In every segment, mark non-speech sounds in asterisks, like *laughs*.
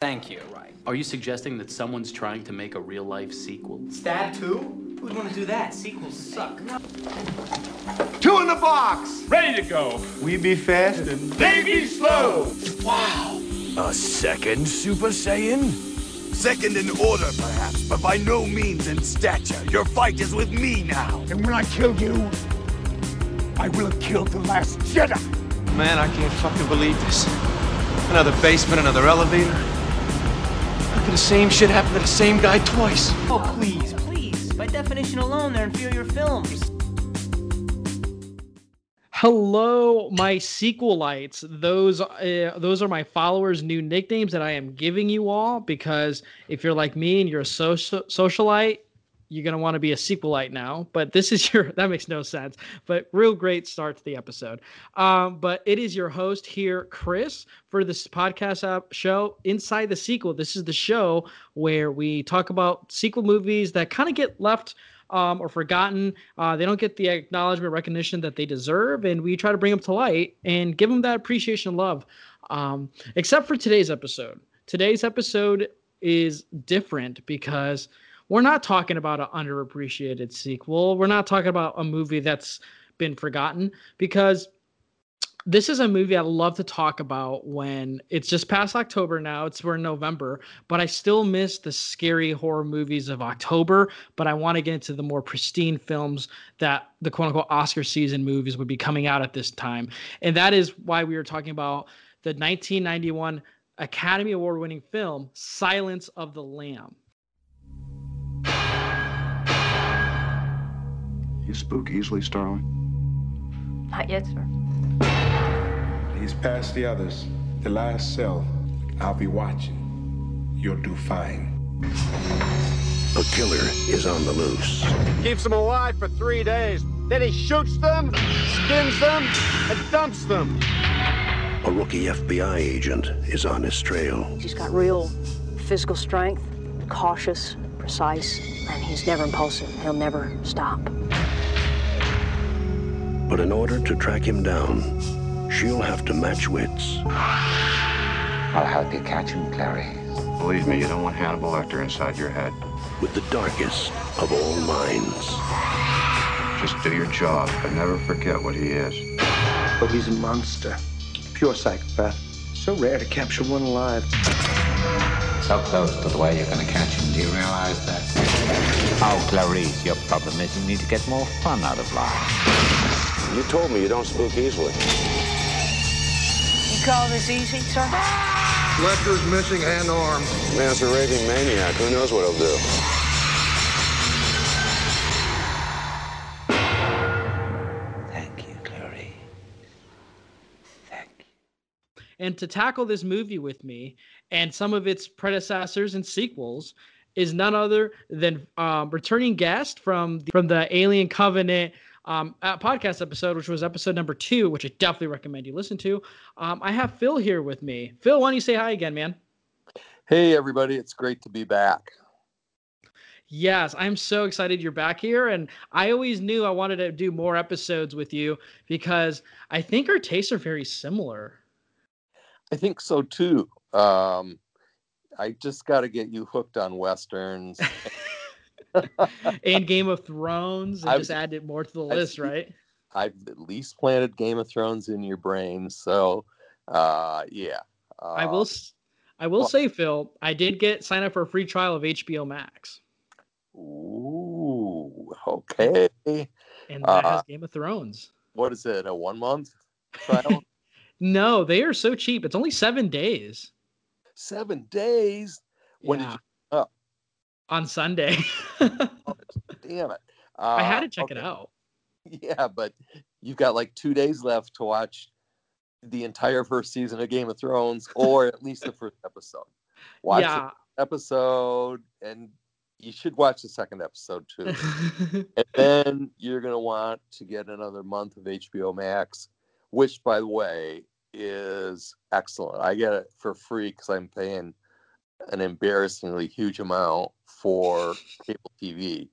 Thank you. Right. Are you suggesting that someone's trying to make a real life sequel? Stab 2? Who'd want to do that? Sequels suck. Two in the box. Ready to go. We be fast and They be slow. Wow! A second Super Saiyan? Second in order, perhaps, but by no means in stature. Your fight is with me now. and when I kill you, I will have killed the last Jedi. Man, I can't fucking believe this. Another basement, another elevator. How the same shit happen to the same guy twice? Oh, please, please. By definition alone, they're inferior films. Hello, my sequelites. Those uh, those are my followers' new nicknames that I am giving you all because if you're like me and you're a social socialite, you're gonna want to be a sequelite now. But this is *laughs* your that makes no sense. But real great start to the episode. Um, but it is your host here, Chris, for this podcast app show Inside the Sequel. This is the show where we talk about sequel movies that kind of get left um, or forgotten. Uh, they don't get the acknowledgement, recognition that they deserve, and we try to bring them to light and give them that appreciation and love. Um, except for today's episode. Today's episode is different because we're not talking about an underappreciated sequel. We're not talking about a movie that's been forgotten because this is a movie I love to talk about when it's just past October now. It's we're in November, but I still miss the scary horror movies of October. But I want to get into the more pristine films that the quote unquote Oscar season movies would be coming out at this time. And that is why we were talking about the 1991 Academy Award winning film, Silence of the Lamb. You spook easily, Starling? Not yet, sir. He's past the others. The last cell. I'll be watching. You'll do fine. A killer is on the loose. Keeps them alive for three days. Then he shoots them, skins them, and dumps them. A rookie FBI agent is on his trail. He's got real physical strength, cautious, precise, and he's never impulsive. He'll never stop. But in order to track him down, she'll have to match wits. I'll help you catch him, Clarice. Believe me, you don't want Hannibal Lecter inside your head. with the darkest of all minds. Just do your job, but never forget what he is. Oh, he's a monster. Pure psychopath. So rare to capture one alive. So close to the way you're going to catch him. Do you realize that? Oh, Clarice, your problem is you need to get more fun out of life. You told me you don't spook easily. You call this easy, sir? Lecter's missing hand arm. Man's a raving maniac. Who knows what he'll do? Thank you, Clarice. Thank you. And to tackle this movie with me and some of its predecessors and sequels is none other than um, returning guest from the, from the Alien Covenant um, uh, podcast episode, which was episode number two, which I definitely recommend you listen to. Um, I have Phil here with me. Phil, why don't you say hi again, man? Hey, everybody. It's great to be back. Yes, I'm so excited you're back here. And I always knew I wanted to do more episodes with you because I think our tastes are very similar. I think so too. Um, I just got to get you hooked on westerns. *laughs* and Game of Thrones and I've- just add it more to the I've list, right? I've at least planted Game of Thrones in your brain. So, uh, yeah. Uh, I will I will well- say, Phil, I did get sign up for a free trial of HBO Max. Ooh, okay. And that Uh, has Game of Thrones. What is it? A one month trial? *laughs* No, they are so cheap. It's only seven days. Seven days. When Yeah. did you? On Sunday. *laughs* Damn it. Uh, I had to check it out. *laughs* Yeah, but you've got like two days left to watch the entire first season of Game of Thrones, or at least the first episode. Watch yeah. episode, and you should watch the second episode too. *laughs* and then you're gonna want to get another month of HBO Max, which, by the way, is excellent. I get it for free because I'm paying an embarrassingly huge amount for cable TV,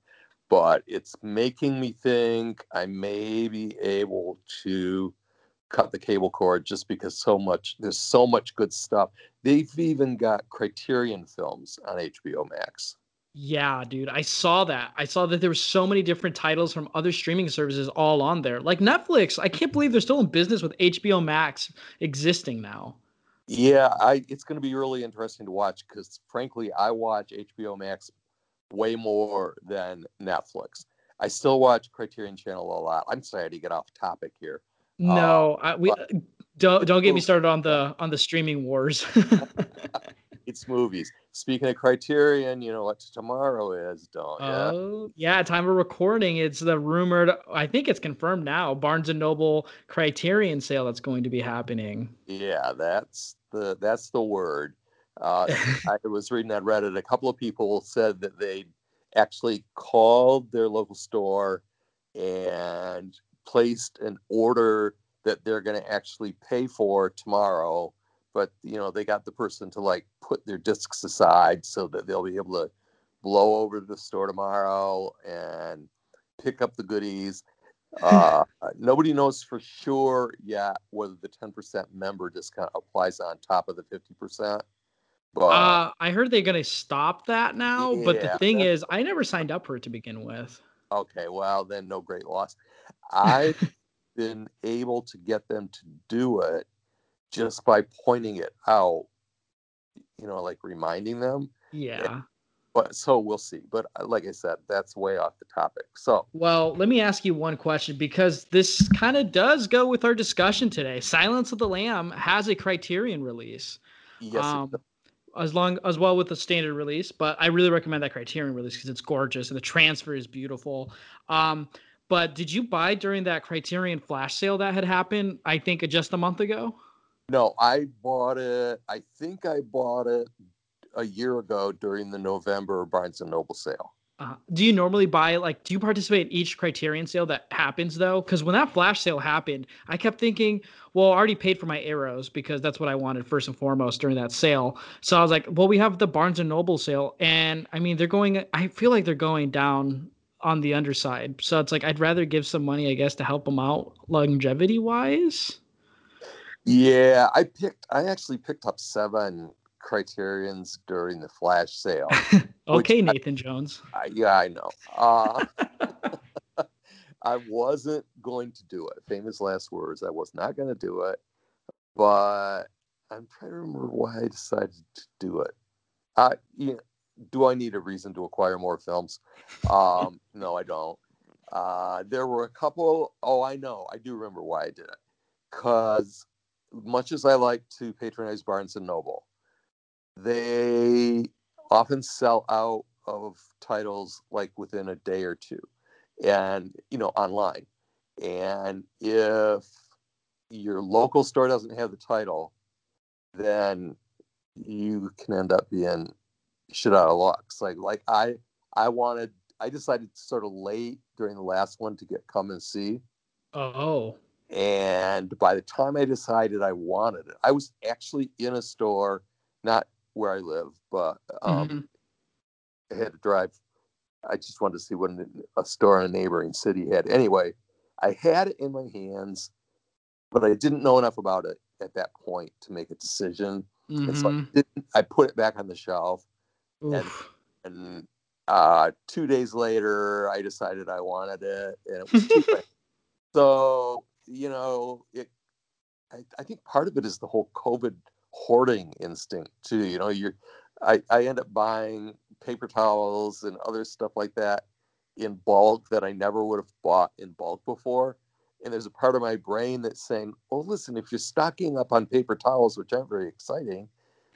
but it's making me think I may be able to cut the cable cord just because so much there's so much good stuff. They've even got Criterion films on HBO Max. Yeah, dude, I saw that. I saw that there were so many different titles from other streaming services all on there. Like Netflix, I can't believe they're still in business with HBO Max existing now. Yeah, I it's going to be really interesting to watch because frankly, I watch HBO Max way more than Netflix. I still watch Criterion Channel a lot. I'm sorry to get off topic here. No, uh, I, we but, don't don't get me started on the on the streaming wars. *laughs* *laughs* it's movies. Speaking of Criterion, you know what tomorrow is, don't you? Oh, yeah. Time of recording, it's the rumored. I think it's confirmed now. Barnes and Noble Criterion sale that's going to be happening. Yeah, that's the that's the word. Uh, *laughs* I was reading on Reddit. A couple of people said that they actually called their local store and placed an order that they're going to actually pay for tomorrow but you know they got the person to like put their discs aside so that they'll be able to blow over to the store tomorrow and pick up the goodies uh, nobody knows for sure yet whether the 10% member discount applies on top of the 50% but uh, i heard they're going to stop that now yeah, but the thing is i never signed up for it to begin with okay well then no great loss *laughs* i've been able to get them to do it just by pointing it out, you know, like reminding them. Yeah. But so we'll see. But uh, like I said, that's way off the topic. So, well, let me ask you one question because this kind of does go with our discussion today. Silence of the Lamb has a Criterion release. Yes. Um, as long as well with the standard release, but I really recommend that Criterion release because it's gorgeous and the transfer is beautiful. Um, but did you buy during that Criterion flash sale that had happened? I think just a month ago. No, I bought it. I think I bought it a year ago during the November Barnes and Noble sale. Uh, do you normally buy like do you participate in each criterion sale that happens though because when that flash sale happened i kept thinking well i already paid for my arrows because that's what i wanted first and foremost during that sale so i was like well we have the barnes and noble sale and i mean they're going i feel like they're going down on the underside so it's like i'd rather give some money i guess to help them out longevity wise yeah, I picked. I actually picked up seven criterions during the flash sale. *laughs* okay, Nathan I, Jones. I, yeah, I know. Uh, *laughs* *laughs* I wasn't going to do it. Famous last words. I was not going to do it, but I'm trying to remember why I decided to do it. Uh, you know, do I need a reason to acquire more films? Um, no, I don't. Uh, there were a couple. Oh, I know. I do remember why I did it. Because much as I like to patronize Barnes and Noble, they often sell out of titles like within a day or two and you know online. And if your local store doesn't have the title then you can end up being shit out of luck. It's like like i i wanted i decided sort of late during the last one to get come and see. Oh. And by the time I decided I wanted it, I was actually in a store, not where I live, but um, mm-hmm. I had to drive. I just wanted to see what a store in a neighboring city had. Anyway, I had it in my hands, but I didn't know enough about it at that point to make a decision. Mm-hmm. And so I, mm-hmm. I, put it back on the shelf. Oof. And, and uh, two days later, I decided I wanted it, and it was too. *laughs* So you know, it, I, I think part of it is the whole COVID hoarding instinct too. You know, you're, I, I end up buying paper towels and other stuff like that in bulk that I never would have bought in bulk before. And there's a part of my brain that's saying, oh, listen, if you're stocking up on paper towels, which aren't very exciting,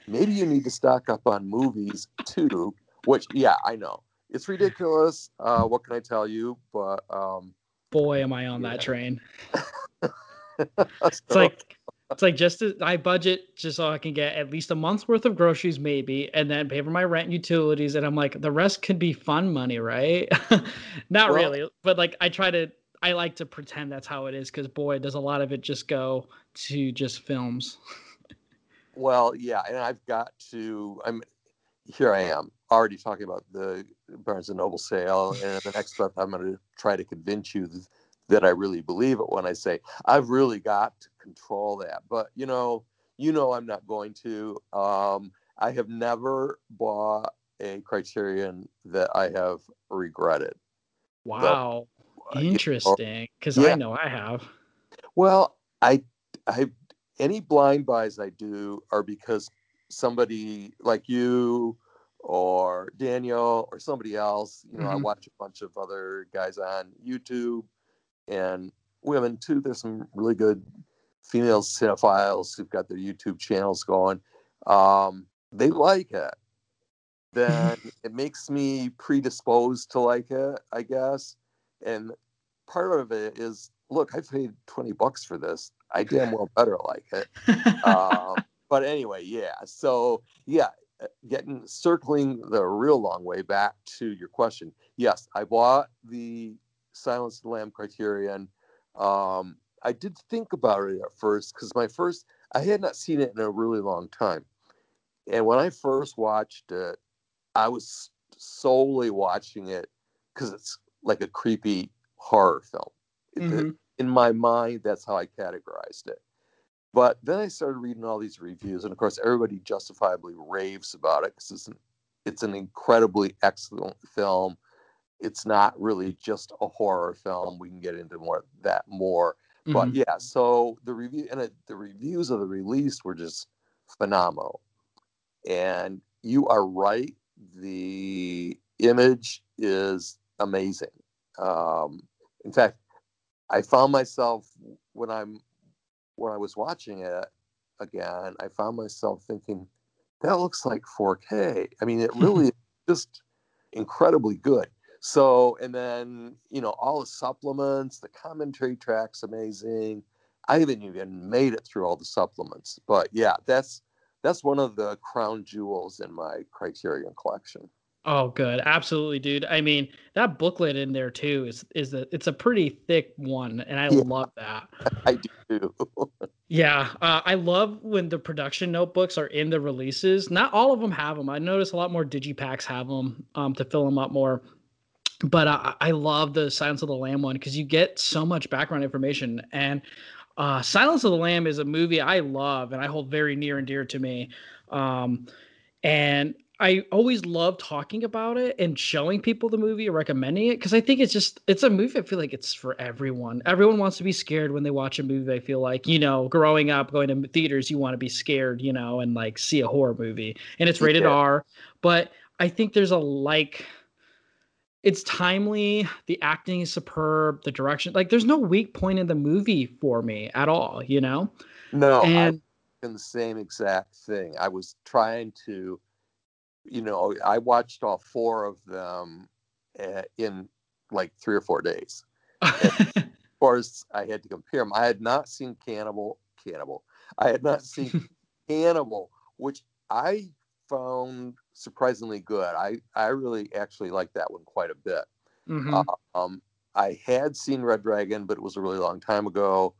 maybe you need to stock up on movies too, which, yeah, I know. It's *laughs* ridiculous. Uh, what can I tell you? But um, boy, am I on yeah. that train. *laughs* it's like it's like just to, I budget just so I can get at least a month's worth of groceries, maybe, and then pay for my rent and utilities. And I'm like, the rest could be fun money, right? *laughs* Not well, really, but like I try to, I like to pretend that's how it is because boy, does a lot of it just go to just films. well, yeah, and I've got to. I'm here. I am already talking about the Barnes and Noble sale, and the next month I'm going to try to convince you that I really believe it when I say I've really got to control that. But you know, you know, I'm not going to. Um, I have never bought a Criterion that I have regretted. Wow, uh, you know, interesting. Because yeah. I know I have. Well, I, I, any blind buys I do are because somebody like you or Daniel or somebody else. You know, I Mhm. watch a bunch of other guys on YouTube and women too. There's some really good female cinephiles who've got their YouTube channels going. Um, they like it. Then *laughs* it makes me predisposed to like it, I guess. And part of it is, look, I paid 20 bucks for this. I damn well better like it. um, *laughs* but anyway, yeah. So yeah, uh, getting circling the real long way back to your question. Yes, I bought the Silence of the Lamb Criterion. Um, I did think about it at first because my first I had not seen it in a really long time, and when I first watched it, I was solely watching it because it's like a creepy horror film. Mhm. In my mind, that's how I categorized it. But then I started reading all these reviews, and of course, everybody justifiably raves about it because it's an, it's an incredibly excellent film. It's not really just a horror film. We can get into more that more, but Mhm. yeah. So the review and it, the reviews of the release were just phenomenal. And you are right. The image is amazing. Um, in fact, I found myself when I'm when I was watching it again, I found myself thinking, that looks like 4K. I mean, it *laughs* really is just incredibly good. So, and then, you know, all the supplements, the commentary track's amazing. I haven't even made it through all the supplements, but yeah, that's that's one of the crown jewels in my Criterion collection. Oh, good. Absolutely, dude. I mean, that booklet in there too is is a it's a pretty thick one, and I Yeah. love that. *laughs* I do. *laughs* Yeah, uh, I love when the production notebooks are in the releases. Not all of them have them. I notice a lot more digipacks have them um, to fill them up more. But uh, I love the Silence of the Lamb one because you get so much background information. And uh, Silence of the Lamb is a movie I love and I hold very near and dear to me. Um, and I always love talking about it and showing people the movie or recommending it because I think it's just it's a movie. I feel like it's for everyone. Everyone wants to be scared when they watch a movie. I feel like you know, growing up going to theaters, you want to be scared, you know, and like see a horror movie, and it's rated Yeah. R. But I think there's a like. It's timely. The acting is superb. The direction, like, there's no weak point in the movie for me at all. You know, No, and I'm in the same exact thing. I was trying to, you know, I watched all four of them uh, in like three or four days. *laughs* Of course, I had to compare them. I had not seen Cannibal. Cannibal. I had not seen *laughs* Cannibal, which I found surprisingly good. I I really actually liked that one quite a bit. Mhm. Um, I had seen Red Dragon, but it was a really long time ago,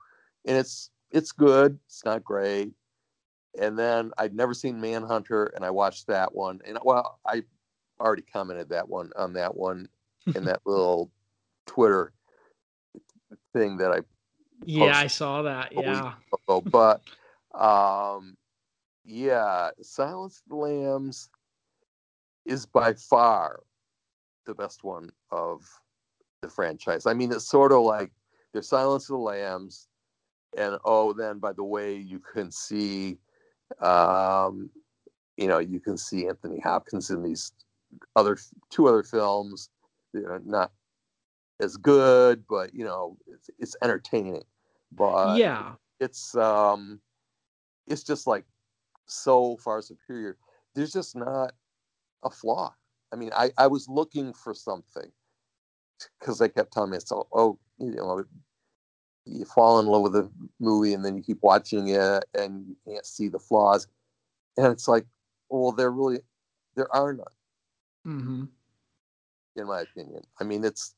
and it's it's good. It's not great. And then I'd never seen Manhunter, and I watched that one. And well, I already commented that one on that one *laughs* in that little Twitter thing that I yeah, I saw that. Yeah. ago. But um, yeah, Silence of the Lambs is by far the best one of the franchise. I mean, it's sort of like there's Silence of the Lambs, and oh, then by the way, you can see, um, you know, you can see Anthony Hopkins in these other two other films. You know, not as good, but you know, it's, it's entertaining. But yeah. it's um, it's just like so far superior. There's just not a flaw. I mean, I, I was looking for something because they kept telling me, so, oh, you know, you fall in love with a movie and then you keep watching it and you can't see the flaws. And it's like, well, there really, there are none, hmm in my opinion. I mean, it's,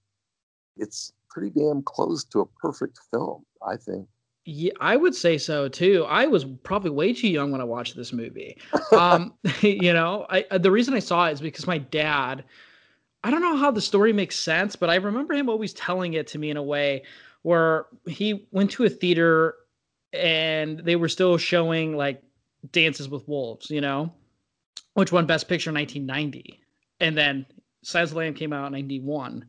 it's pretty damn close to a perfect film, I think. Yeah, I would say so too. I was probably way too young when I watched this movie. Um, *laughs* *laughs* you know, I uh, the reason I saw it is because my dad. I don't know how the story makes sense, but I remember him always telling it to me in a way where he went to a theater and they were still showing like Dances with Wolves, you know, which won Best Picture in 1990, and then Silence of the Lamb came out in 91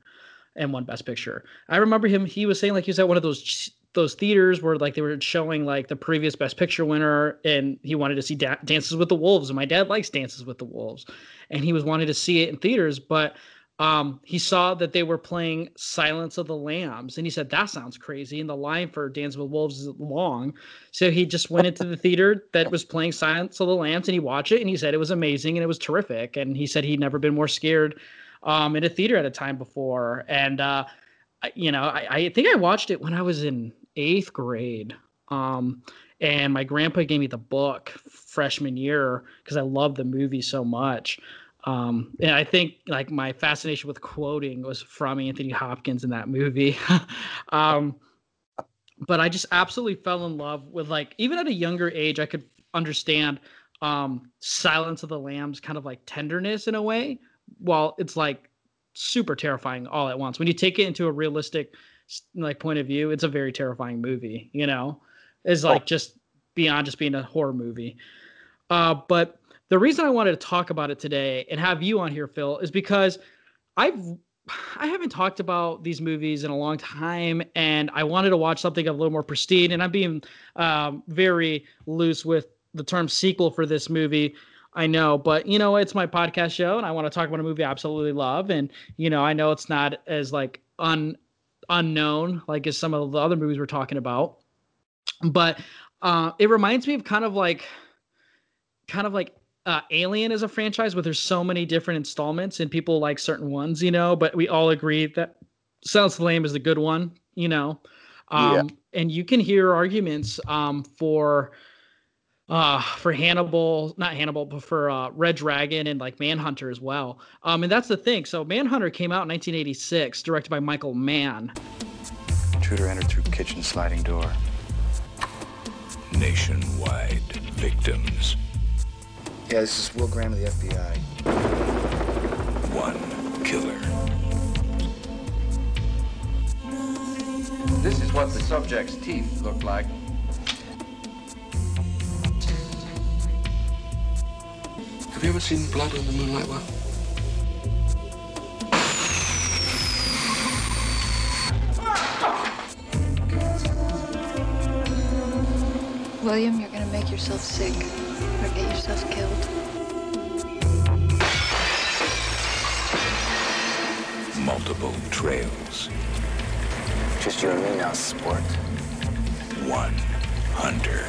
and won Best Picture. I remember him. He was saying like he was at one of those those theaters where like they were showing like the previous Best Picture winner, and he wanted to see da- Dances with the Wolves. And my dad likes Dances with the Wolves, and he was wanting to see it in theaters, but um, he saw that they were playing Silence of the Lambs, and he said that sounds crazy. And the line for Dances with Wolves is long, so he just went into the theater that was playing Silence of the Lambs, and he watched it, and he said it was amazing and it was terrific. And he said he'd never been more scared um, in a theater at a time before. And uh, you know, I, I, think I watched it when I was in eighth grade. Um, and my grandpa gave me the book freshman year because I love the movie so much. Um, and I think like my fascination with quoting was from Anthony Hopkins in that movie. *laughs* um, but I just absolutely fell in love with like even at a younger age, I could understand um, Silence of the Lambs kind of like tenderness in a way, while it's like super terrifying all at once. When you take it into a realistic like point of view, it's a very terrifying movie. You know, it's like oh. just beyond just being a horror movie. Uh, but the reason I wanted to talk about it today and have you on here, Phil, is because I've *sighs* I haven't talked about these movies in a long time, and I wanted to watch something a little more pristine. And I'm being um, very loose with the term sequel for this movie. I know, but you know, it's my podcast show, and I want to talk about a movie I absolutely love. And you know, I know it's not as like un unknown like as some of the other movies we're talking about, but uh, it reminds me of kind of like, kind of like uh, Alien is a franchise where there's so many different installments and people like certain ones, you know, but we all agree that Sounds Lame is the good one, you know. Um, yeah. and you can hear arguments um, for uh for Hannibal, not Hannibal, but for uh Red Dragon and like Manhunter as well. Um and that's the thing. So Manhunter came out in 1986, directed by Michael Mann. Intruder entered through kitchen sliding door. Nationwide victims yeah, this is Will Graham of the FBI. One killer. This is what the subject's teeth look like. Ever seen blood on the Moonlight Will? William, you're gonna make yourself sick or get yourself killed. Multiple trails. Just you and me now, sport. One hunter.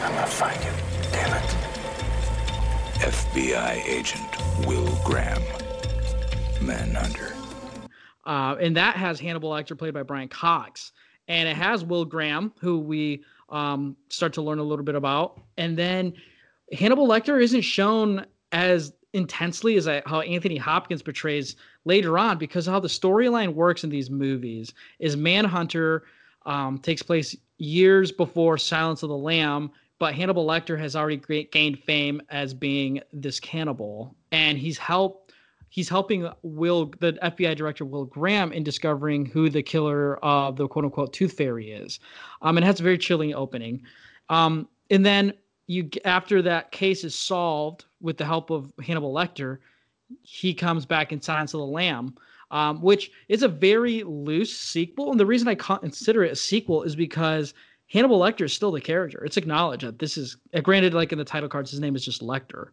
I'm gonna find you, damn it. FBI agent Will Graham. Manhunter. Uh, and that has Hannibal Lecter played by Brian Cox. And it has Will Graham, who we um, start to learn a little bit about. And then Hannibal Lecter isn't shown as intensely as how Anthony Hopkins portrays later on because how the storyline works in these movies is Manhunter um, takes place years before Silence of the Lamb, but Hannibal Lecter has already gained fame as being this cannibal, and he's helped. He's helping Will, the FBI director Will Graham, in discovering who the killer of the quote unquote Tooth Fairy is. Um, and it has a very chilling opening. Um, and then you after that case is solved with the help of Hannibal Lecter, he comes back in Silence of the Lamb, um, which is a very loose sequel. And the reason I consider it a sequel is because Hannibal Lecter is still the character. It's acknowledged that this is uh, granted, like in the title cards, his name is just Lecter.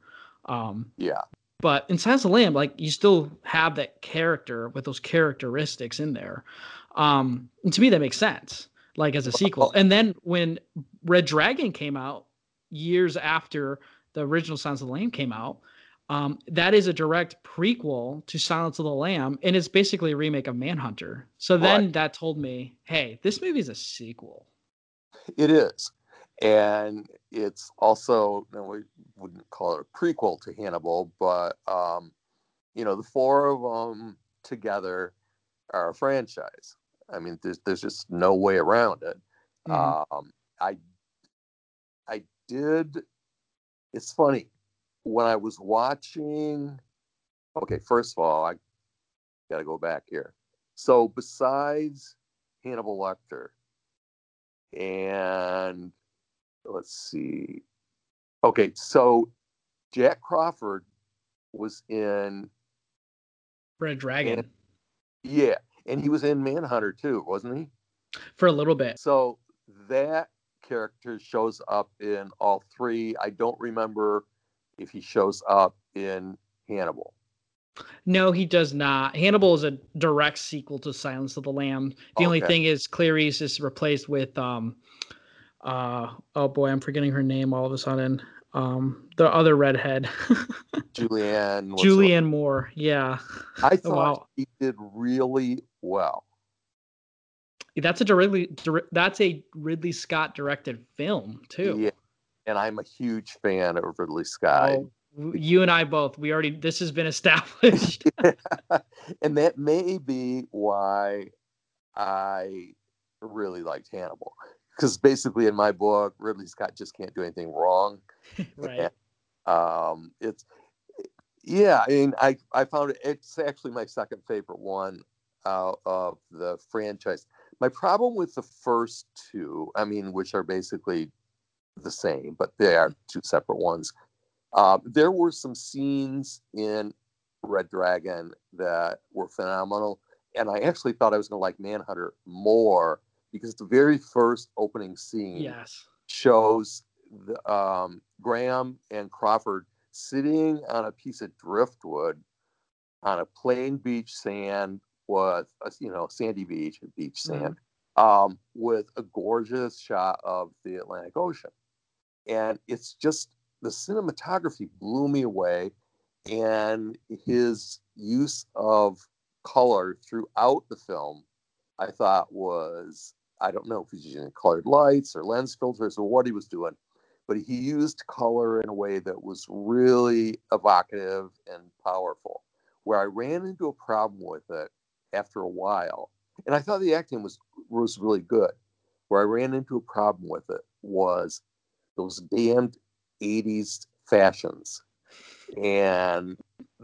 Um, yeah. But in Silence of the Lamb, like you still have that character with those characteristics in there. Um, and to me, that makes sense, like as a sequel. And then when Red Dragon came out, years after the original Silence of the Lamb came out. Um, that is a direct prequel to Silence of the Lamb, and it's basically a remake of Manhunter. So then right. that told me, hey, this movie is a sequel. It is, and it's also you know, we wouldn't call it a prequel to Hannibal, but um, you know the four of them together are a franchise. I mean, there's there's just no way around it. Mm-hmm. Um, I I did. It's funny when I was watching. Okay, first of all, I got to go back here. So besides Hannibal Lecter. And let's see. Okay, so Jack Crawford was in Red Dragon. And, yeah, and he was in Manhunter too, wasn't he? For a little bit. So that character shows up in all three. I don't remember if he shows up in Hannibal. No, he does not. Hannibal is a direct sequel to Silence of the Lamb. The okay. only thing is Clarice is replaced with um uh oh boy, I'm forgetting her name all of a sudden. Um the other redhead. *laughs* Julianne Julianne Moore. Yeah. I thought wow. he did really well. That's a Ridley that's a Ridley Scott directed film too. Yeah. And I'm a huge fan of Ridley Scott. Oh, you and I both. We already this has been established. *laughs* and that may be why I really liked Hannibal. Because basically in my book, Ridley Scott just can't do anything wrong. *laughs* right. And, um it's yeah, I mean I I found it it's actually my second favorite one out of the franchise. My problem with the first two, I mean, which are basically the same, but they are two separate ones, uh, there were some scenes in Red Dragon that were phenomenal, and I actually thought I was going to like Manhunter more because the very first opening scene yes. shows the, um, Graham and Crawford sitting on a piece of driftwood on a plain beach sand with a, you know sandy beach and beach mm-hmm. sand mm-hmm. um, with a gorgeous shot of the Atlantic Ocean, and it's just the cinematography blew me away and his use of color throughout the film i thought was i don't know if he's using colored lights or lens filters or what he was doing but he used color in a way that was really evocative and powerful where i ran into a problem with it after a while and i thought the acting was was really good. Where i ran into a problem with it was those damned 80s fashions. And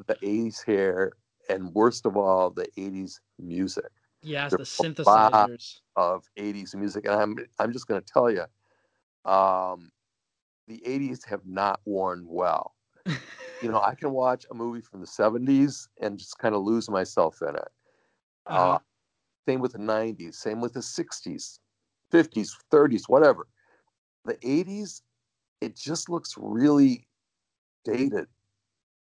the 80s hair and worst of all the 80s music. Yes the synthesizers. of 80s music. And i'm i'm just going to tell you um the 80s have not worn well. *laughs* You know i can watch a movie from the 70s and just kind of lose myself in it. Uh-huh. uh, same with the 90s same with the 60s 50s 30s whatever. The 80s it just looks really dated.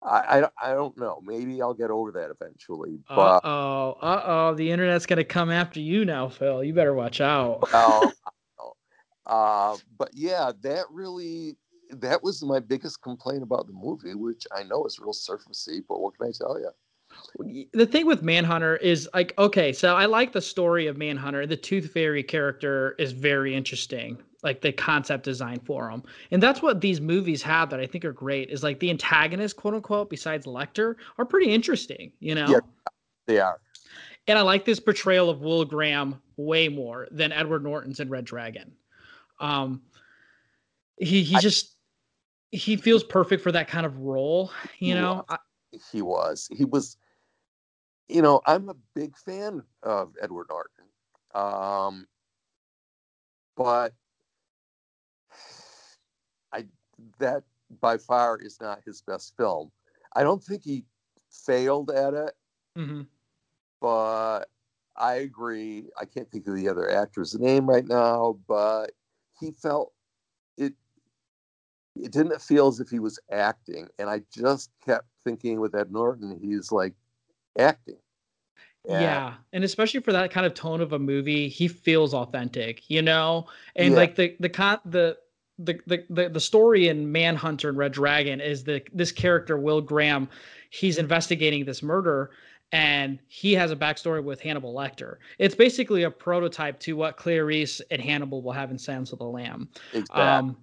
I, I, I don't know. Maybe I'll get over that eventually. But oh, uh oh, the internet's gonna come after you now, Phil. You better watch out. well, uh, but yeah, that really that was my biggest complaint about the movie, which I know is real surfacey, but what can I tell you? the thing with Manhunter is like okay, so I like the story of Manhunter. The Tooth Fairy character is very interesting, like the concept design for him, and that's what these movies have that I think are great. Is like the antagonists, quote unquote, besides Lecter, are pretty interesting. You know, yeah, they are. And I like this portrayal of Will Graham way more than Edward Norton's in Red Dragon. Um, he he I, just he feels perfect for that kind of role. You know, I, he was. He was you know, I'm a big fan of Edward Norton. Um, but I that by far is not his best film. I don't think he failed at it, mm-hmm. but I agree. I can't think of the other actor's name right now, but he felt it. It didn't feel as if he was acting, and I just kept thinking with Ed Norton, he's like acting. Yeah. yeah. And especially for that kind of tone of a movie, he feels authentic, you know? And yeah. like the the con the the, the the the story in Manhunter and Red Dragon is that this character Will Graham, he's investigating this murder and he has a backstory with Hannibal Lecter. It's basically a prototype to what Clarice and Hannibal will have in Silence of the Lamb. Exactly. Um,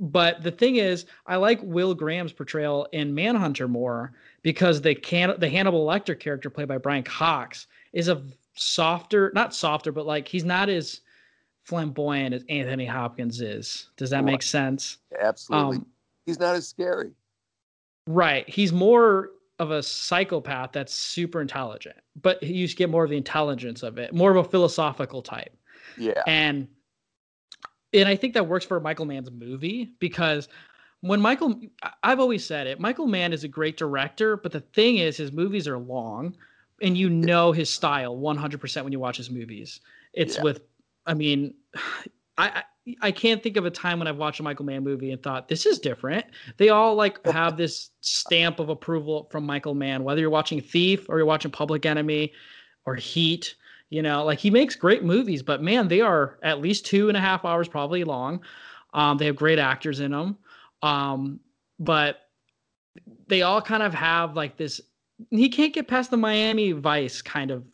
but the thing is, I like Will Graham's portrayal in Manhunter more because the can the Hannibal Lecter character played by Brian Cox is a softer, not softer, but like he's not as flamboyant as Anthony Hopkins is. Does that make sense? Absolutely. Um, he's not as scary. Right. He's more of a psychopath that's super intelligent, but you get more of the intelligence of it, more of a philosophical type. Yeah. And and I think that works for Michael Mann's movie because when Michael I've always said it, Michael Mann is a great director, but the thing is his movies are long and you know his style 100% when you watch his movies. It's Yeah. with I mean *sighs* I, I I can't think of a time when I've watched a Michael Mann movie and thought this is different. They all like have this stamp of approval from Michael Mann, whether you're watching Thief or you're watching Public Enemy or Heat. You know, like he makes great movies, but man, they are at least two and a half hours probably long. Um, they have great actors in them, um, but they all kind of have like this. He can't get past the Miami Vice kind of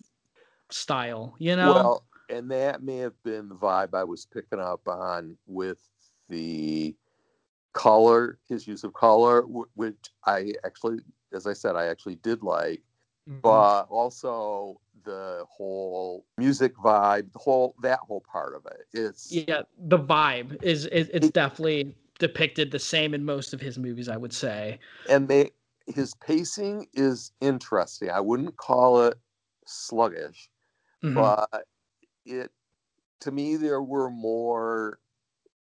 style, you know. Well, and that may have been the vibe I was picking up on with the color, his use of color, which I actually, as I said, I actually did like, Mhm. but also the whole music vibe, the whole that whole part of it. It's yeah, the vibe is, is it's definitely depicted the same in most of his movies, I would say. and they his pacing is interesting. I wouldn't call it sluggish, Mhm. but it to me there were more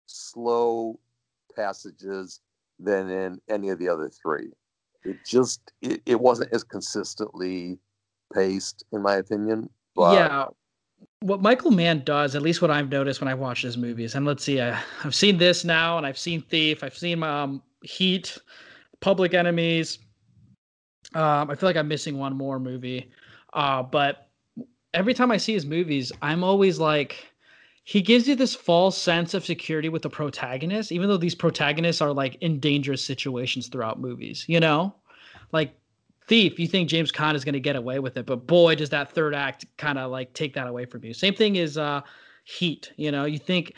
slow passages than in any of the other three. It just it, it wasn't as consistently paced, in my opinion. But yeah what michael mann does at least what i've noticed when i've watched his movies and let's see I, i've seen this now and i've seen thief i've seen um, heat public enemies um, i feel like i'm missing one more movie uh, but every time i see his movies i'm always like he gives you this false sense of security with the protagonist even though these protagonists are like in dangerous situations throughout movies you know? Like thief you think james Caan is going to get away with it but boy does that third act kind of like take that away from you. Same thing is uh heat you know? You think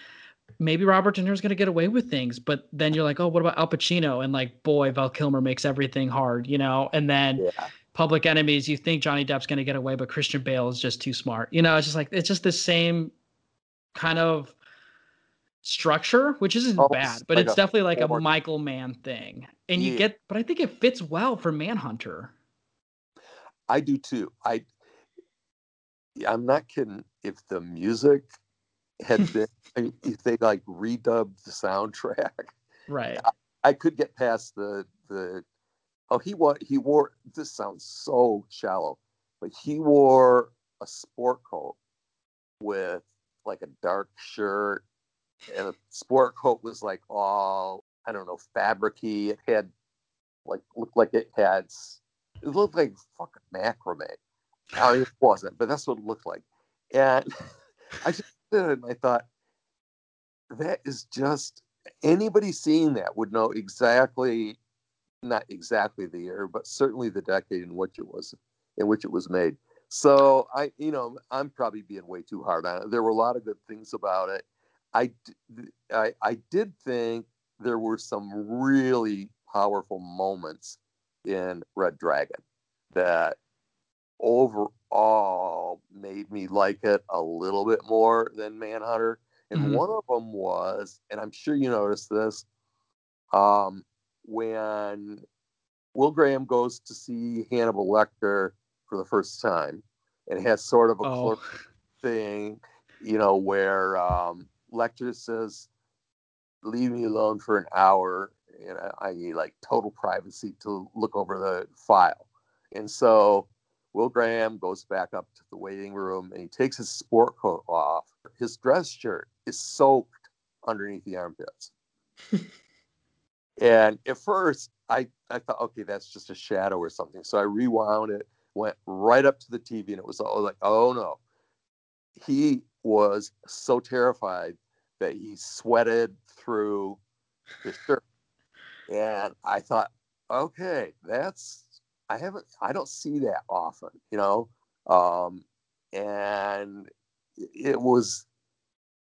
maybe robert de niro's going to get away with things but then you're like oh what about al pacino? And like boy val kilmer makes everything hard you know? And then yeah. Public enemies you think johnny depp's going to get away but christian bale is just too smart you know it's just like it's just the same kind of structure which isn't Oh, bad but like it's a definitely like a michael mann thing and you get but i think it fits well for manhunter I do too. I I'm not kidding. If the music had *laughs* been, if they like redubbed the soundtrack, right I could get past the the. Oh, he what he wore. This sounds so shallow, but he wore a sport coat with like a dark shirt, and the sport coat was like all I don't know fabricy. It had like looked like it had. It looked like fucking macrame. It wasn't, but that's what it looked like. And *laughs* I just did it, and I thought that is just anybody seeing that would know exactly not exactly the year but certainly the decade in which it was in which it was made. So i you know i'm probably being way too hard on it. There were a lot of good things about it. I, I did think there were some really powerful moments in red dragon that overall made me like it a little bit more than manhunter. And Mhm. one of them was, and I'm sure you noticed this, um, when Will Graham goes to see Hannibal Lecter for the first time, and it has sort of a Oh. thing, you know, where um, Lecter says, "Leave me alone for an hour," and I, I need like total privacy to look over the file, and so Will Graham goes back up to the waiting room and he takes his sport coat off. His dress shirt is soaked underneath the armpits. *laughs* and at first, I, I thought, okay, that's just a shadow or something. So I rewound it, went right up to the TV, and it was all like, oh no. He was so terrified that he sweated through his shirt. And I thought, okay, that's I haven't I don't see that often, you know. Um and it was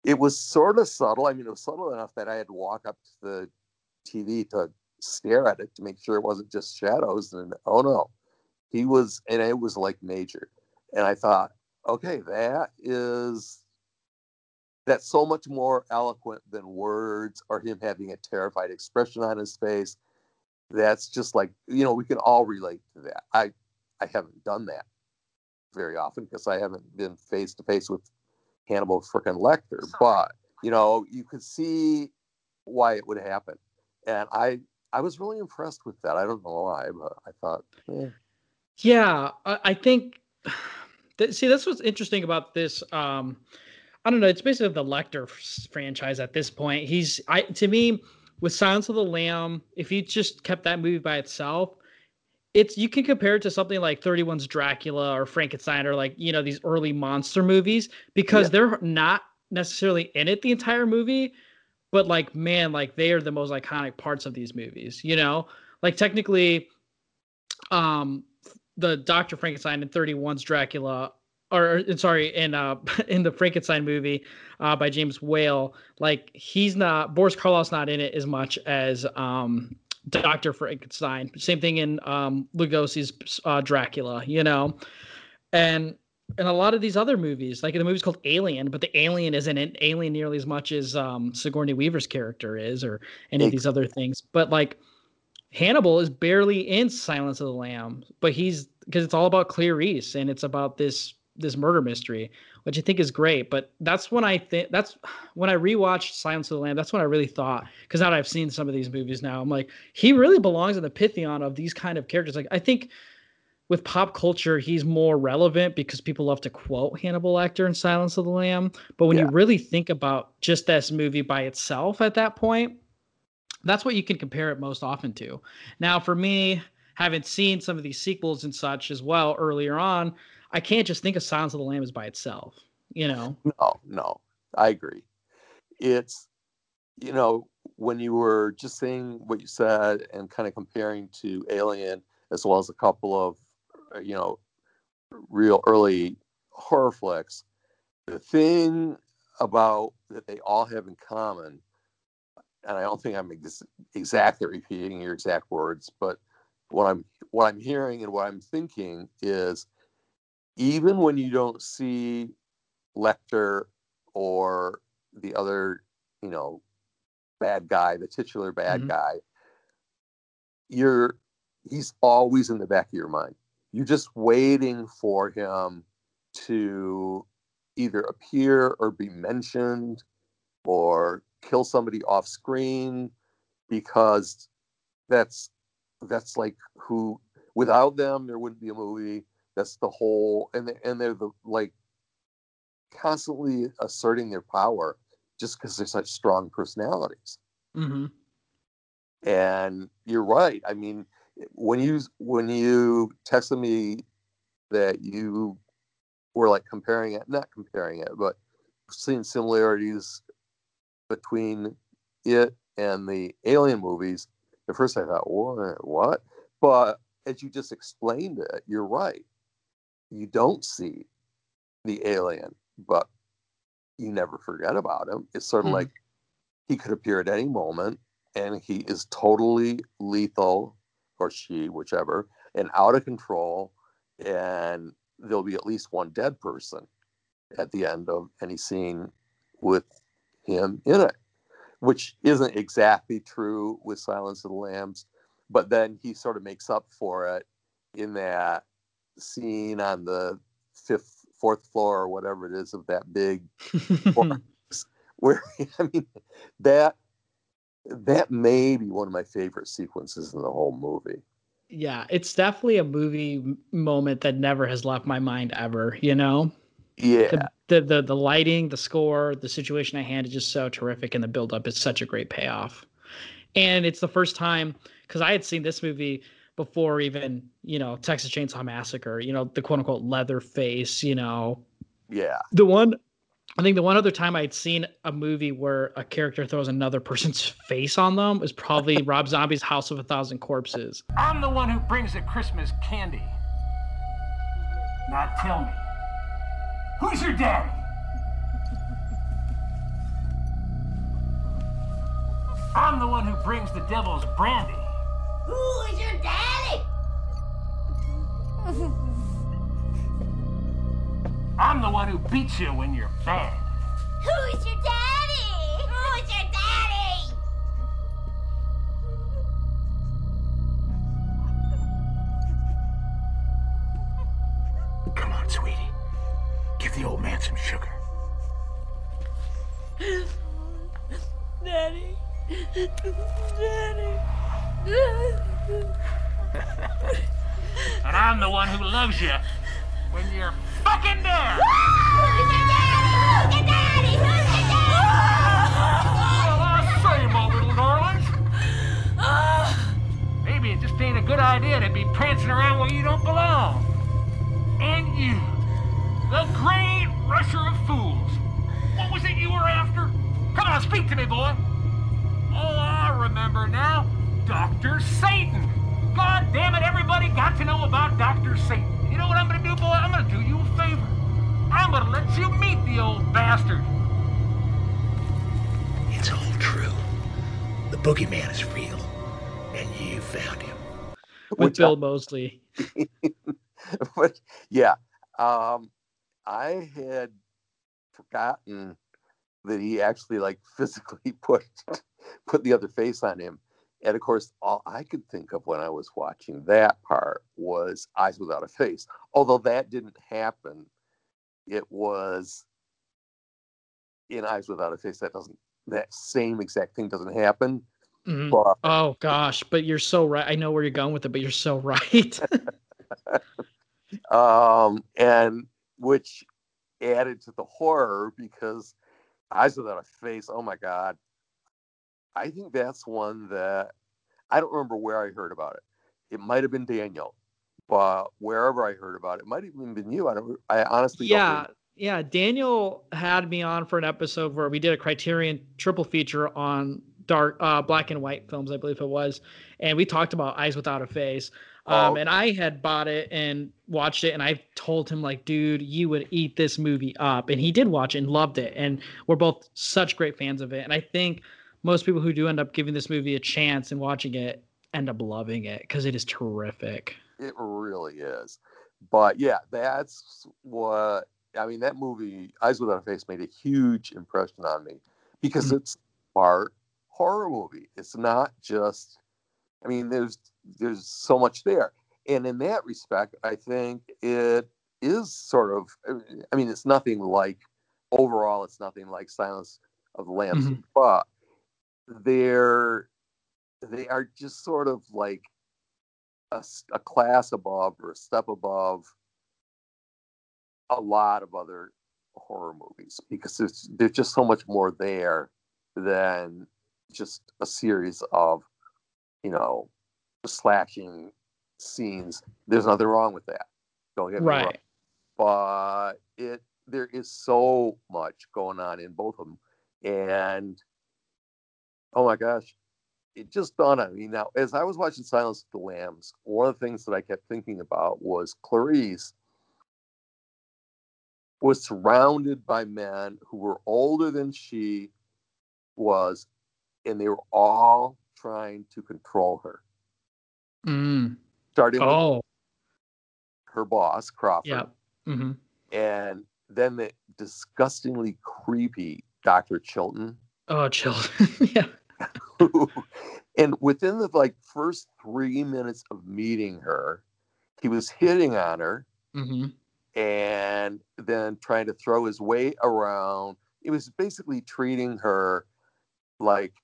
it was sort of subtle. I mean, it was subtle enough that I had to walk up to the TV to stare at it to make sure it wasn't just shadows. And oh no, he was, and it was like major. And I thought, okay, that is that's so much more eloquent than words or him having a terrified expression on his face. that's just like you know we can all relate to that. I I haven't done that very often because I haven't been face to face with Hannibal frickin' Lecter, but you know you could see why it would happen, and I I was really impressed with that. I don't know why, but I thought. Eh. Yeah, I, I think. *sighs* That, see, that's what's interesting about this. Um, I don't know. It's basically the Lecter franchise at this point. He's I to me with Silence of the Lamb. If he just kept that movie by itself, it's you can compare it to something like 31's Dracula or Frankenstein or like you know these early monster movies because yeah. they're not necessarily in it the entire movie, but like man, like they are the most iconic parts of these movies. You know, like technically, um, the Doctor Frankenstein in 31's Dracula, or, or sorry, in uh *laughs* in the Frankenstein movie uh, by James Whale, like he's not Boris Karloff's not in it as much as um Doctor Frankenstein. Same thing in um Lugosi's uh, Dracula, you know, and and a lot of these other movies, like in the movie's called Alien, but the alien isn't an alien nearly as much as um, Sigourney Weaver's character is, or any of these other things. But like Hannibal is barely in Silence of the Lamb, but he's because it's all about Clarice and it's about this this murder mystery, which I think is great. But that's when I think that's when I rewatched Silence of the Lamb. That's when I really thought because now that I've seen some of these movies now, I'm like he really belongs in the pantheon of these kind of characters. Like I think with pop culture, he's more relevant because people love to quote Hannibal Lecter in Silence of the Lamb. But when yeah. you really think about just this movie by itself at that point, that's what you can compare it most often to. Now, for me, having seen some of these sequels and such as well earlier on, I can't just think of Silence of the Lamb as by itself. You know? No, no, I agree. It's you know when you were just saying what you said and kind of comparing to Alien as well as a couple of you know real early horror flicks. The thing about that they all have in common and I don't think I'm ex- exactly repeating your exact words, but what I'm what I'm hearing and what I'm thinking is even when you don't see Lecter or the other, you know, bad guy, the titular bad mm-hmm. guy, you're he's always in the back of your mind. You're just waiting for him to either appear or be mentioned or kill somebody off screen because that's that's like who without them there wouldn't be a movie. That's the whole and they, and they're the like constantly asserting their power just because they're such strong personalities. Mm-hmm. and you're right. I mean when you when you texted me that you were like comparing it not comparing it but seeing similarities between it and the Alien movies, at first I thought, what? What? But as you just explained it, you're right. You don't see the alien, but you never forget about him. It's sort of mm like he could appear at any moment and he is totally lethal, or she, whichever, and out of control. And there'll be at least one dead person at the end of any scene with him in it, which isn't exactly true with Silence of the Lambs. But then he sort of makes up for it in that scene on the fifth, fourth floor or whatever it is of that big, *laughs* *laughs* where I mean that that may be one of my favorite sequences in the whole movie. Yeah, it's definitely a movie moment that never has left my mind ever. You know. Yeah. The, the, the the lighting, the score, the situation at hand is just so terrific, and the build up is such a great payoff. And it's the first time because I had seen this movie before even you know Texas Chainsaw Massacre, you know the quote unquote Leatherface, you know. Yeah. The one, I think the one other time I'd seen a movie where a character throws another person's *laughs* face on them was probably *laughs* Rob Zombie's House of a Thousand Corpses. I'm the one who brings the Christmas candy. Now tell me, Who's your daddy? I'm the one who brings the devil's brandy. Who is your daddy? *laughs* I'm the one who beats you when you're bad. Who is your daddy? Mosley. *laughs* but yeah, um, I had forgotten that he actually like *laughs* physically put put the other face on him. And of course, all I could think of when I was watching that part was Eyes Without a Face. Although that didn't happen, it was in Eyes Without a Face. That doesn't that same exact thing doesn't happen. Mhm. But Oh gosh, but you're so right. I know where you're going with it, but you're so *laughs* right. um, and which added to the horror because Eyes Without a Face. Oh my God, I think that's one that I don't remember where I heard about it. It might have been Daniel, but wherever I heard about it, it might have even been you. I don't. I honestly don't yeah, yeah. Daniel had me on for an episode where we did a Criterion triple feature on dark, uh, black and white films, I believe it was, and we talked about Eyes Without a Face. Um, Oh. and I had bought it and watched it, and I told him like, dude, you would eat this movie up, and he did watch it and loved it, and we're both such great fans of it. And I think most people who do end up giving this movie a chance and watching it end up loving it because it is terrific. It really is. But yeah, that's what I mean. That movie, Eyes Without a Face, made a huge impression on me because it's part horror movie. It's not just. I mean, there's there's so much there, and in that respect, I think it is sort of. I mean, it's nothing like overall. It's nothing like Silence of the Lambs, Mhm. but they're they are just sort of like a class above or a step above a lot of other horror movies because there's there's just so much more there than just a series of you know slashing scenes. There's nothing wrong with that. Don't get me wrong. Right. But it there is so much going on in both of them, and oh my gosh, it just dawned on me now as I was watching Silence of the Lambs. One of the things that I kept thinking about was Clarice was surrounded by men who were older than she was, and they were all trying to control her. Mm. Starting with Oh, her boss, Crawford, yeah. hmm and then the disgustingly creepy Dr. Chilton. Oh, Chilton. *laughs* yeah. *laughs* and within the like first three minutes of meeting her, he was hitting on her hmm and then trying to throw his weight around. It was basically treating her like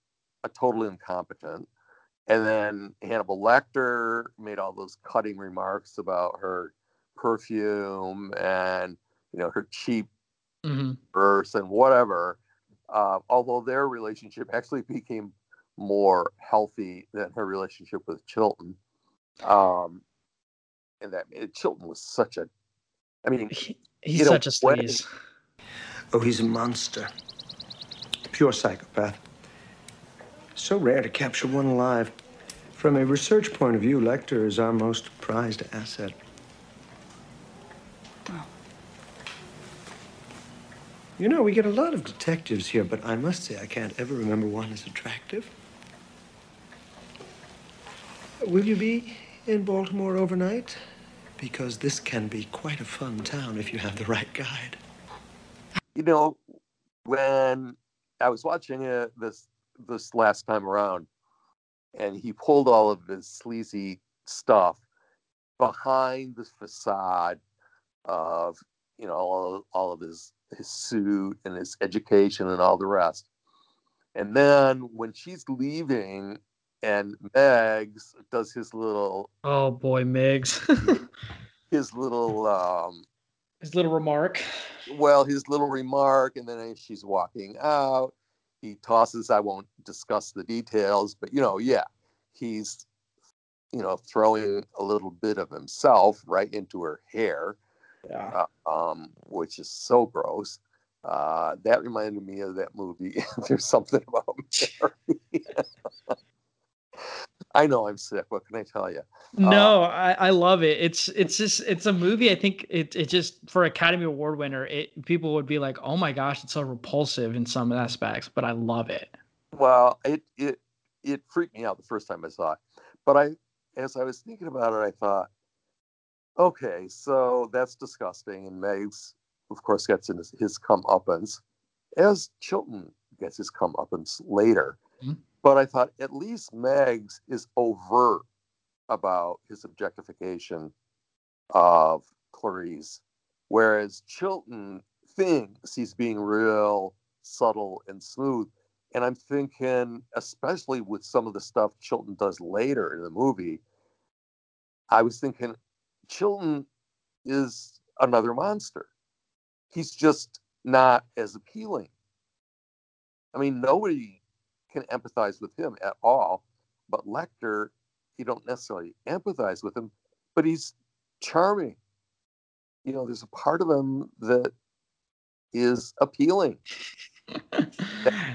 a total incompetent. And then Hannibal Lecter made all those cutting remarks about her perfume and you know her cheap hmm purse and whatever. Uh, although their relationship actually became more healthy than her relationship with Chilton. Um, and that Chilton was such a, I mean, He's such a way- sleaze. Oh, he's a monster. Pure psychopath. So rare to capture one alive. From a research point of view, Lecter is our most prized asset. You know, we get a lot of detectives here, but I must say I can't ever remember one as attractive. Will you be in Baltimore overnight? Because this can be quite a fun town if you have the right guide. you know, when I was watching it this this last time around, and he pulled all of his sleazy stuff behind the facade of you know all, all of his his suit and his education and all the rest. And then when she's leaving and Miggs does his little Oh boy, Miggs *laughs* his little um his little remark. Well, his little remark, and then she's walking out, he tosses. I won't discuss the details, but you know, yeah, he's you know throwing a little bit of himself right into her hair, yeah, uh, um, which is so gross. Uh, that reminded me of that movie. *laughs* There's something about Mary. *laughs* I know I'm sick. What can I tell you? No, uh, I, I love it. It's it's just it's a movie. I think it it just for Academy Award winner, it people would be like, oh my gosh, it's so repulsive in some aspects, but I love it. Well, it it it freaked me out the first time I saw it, but I as I was thinking about it, I thought, okay, so that's disgusting, and Meg's of course gets his, his comeuppance, as Chilton gets his comeuppance later. Mm-hmm. But I thought at least Miggs is overt about his objectification of Clarice, whereas Chilton thinks he's being real subtle and smooth. And I'm thinking, especially with some of the stuff Chilton does later in the movie, I was thinking Chilton is another monster. He's just not as appealing. I mean, nobody can empathize with him at all, but Lecter you don't necessarily empathize with him, but he's charming. You know, there's a part of him that is appealing. *laughs* That's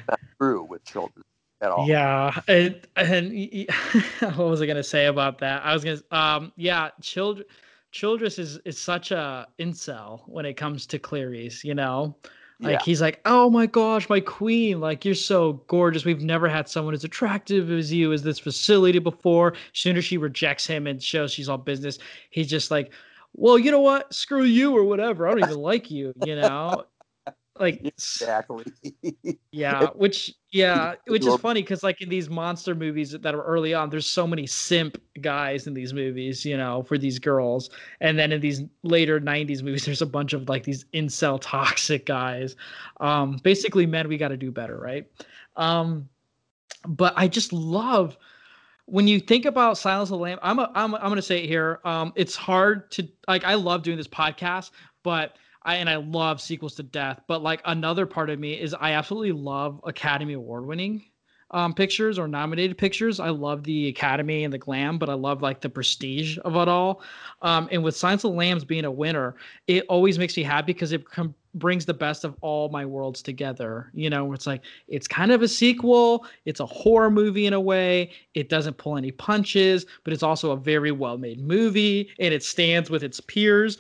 not true with Chilton at all. Yeah, and, and *laughs* what was I gonna say about that? I was gonna, um, yeah, Chilton. Chilton is is such a incel when it comes to Clarice, you know. Like yeah. he's like, oh my gosh, my queen! Like you're so gorgeous. We've never had someone as attractive as you as this facility before. As soon as she rejects him and shows she's all business, he's just like, well, you know what? Screw you or whatever. I don't even like you. You know, like exactly *laughs* yeah which yeah *laughs* which is funny because like in these monster movies that are early on there's so many simp guys in these movies you know for these girls and then in these later 90s movies there's a bunch of like these incel toxic guys um basically men we got to do better right um but i just love when you think about Silence of the Lamb, I'm a, I'm I'm gonna say it here. Um, it's hard to like. I love doing this podcast, but I and I love sequels to death, but like another part of me is I absolutely love Academy Award winning um, pictures or nominated pictures. I love the Academy and the glam, but I love like the prestige of it all. Um, and with Silence of the Lambs being a winner, it always makes me happy because it com- brings the best of all my worlds together. You know, it's like it's kind of a sequel, it's a horror movie in a way. It doesn't pull any punches, but it's also a very well made movie and it stands with its peers.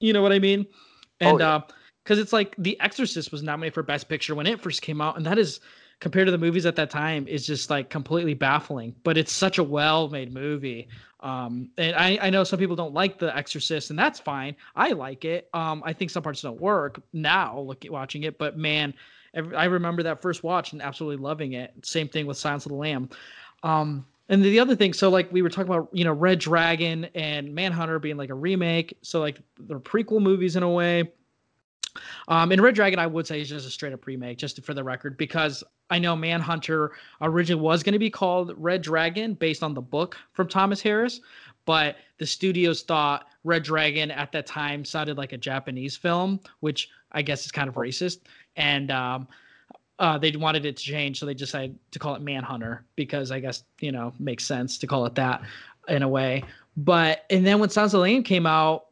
You know what I mean? Oh, and oh, yeah. uh because it's like The Exorcist was nominated for Best Picture when it first came out, and that is compared to the movies at that time is just like completely baffling. But it's such a well-made movie. Um, and I, I know some people don't like The Exorcist, and that's fine. I like it. Um, I think some parts don't work now, look at watching it, but man, every, I remember that first watch and absolutely loving it. Same thing with Silence of the Lamb. Um, and the other thing, so like we were talking about, you know, Red Dragon and Manhunter being like a remake. So like they're prequel movies in a way. Um, and Red Dragon, I would say, is just a straight up remake, just for the record, because I know Manhunter originally was going to be called Red Dragon based on the book from Thomas Harris, but the studios thought Red Dragon at that time sounded like a Japanese film, which I guess is kind of racist. And um, uh, they wanted it to change, so they decided to call it Manhunter because I guess you know makes sense to call it that in a way. But and then when Sounds of Lane came out,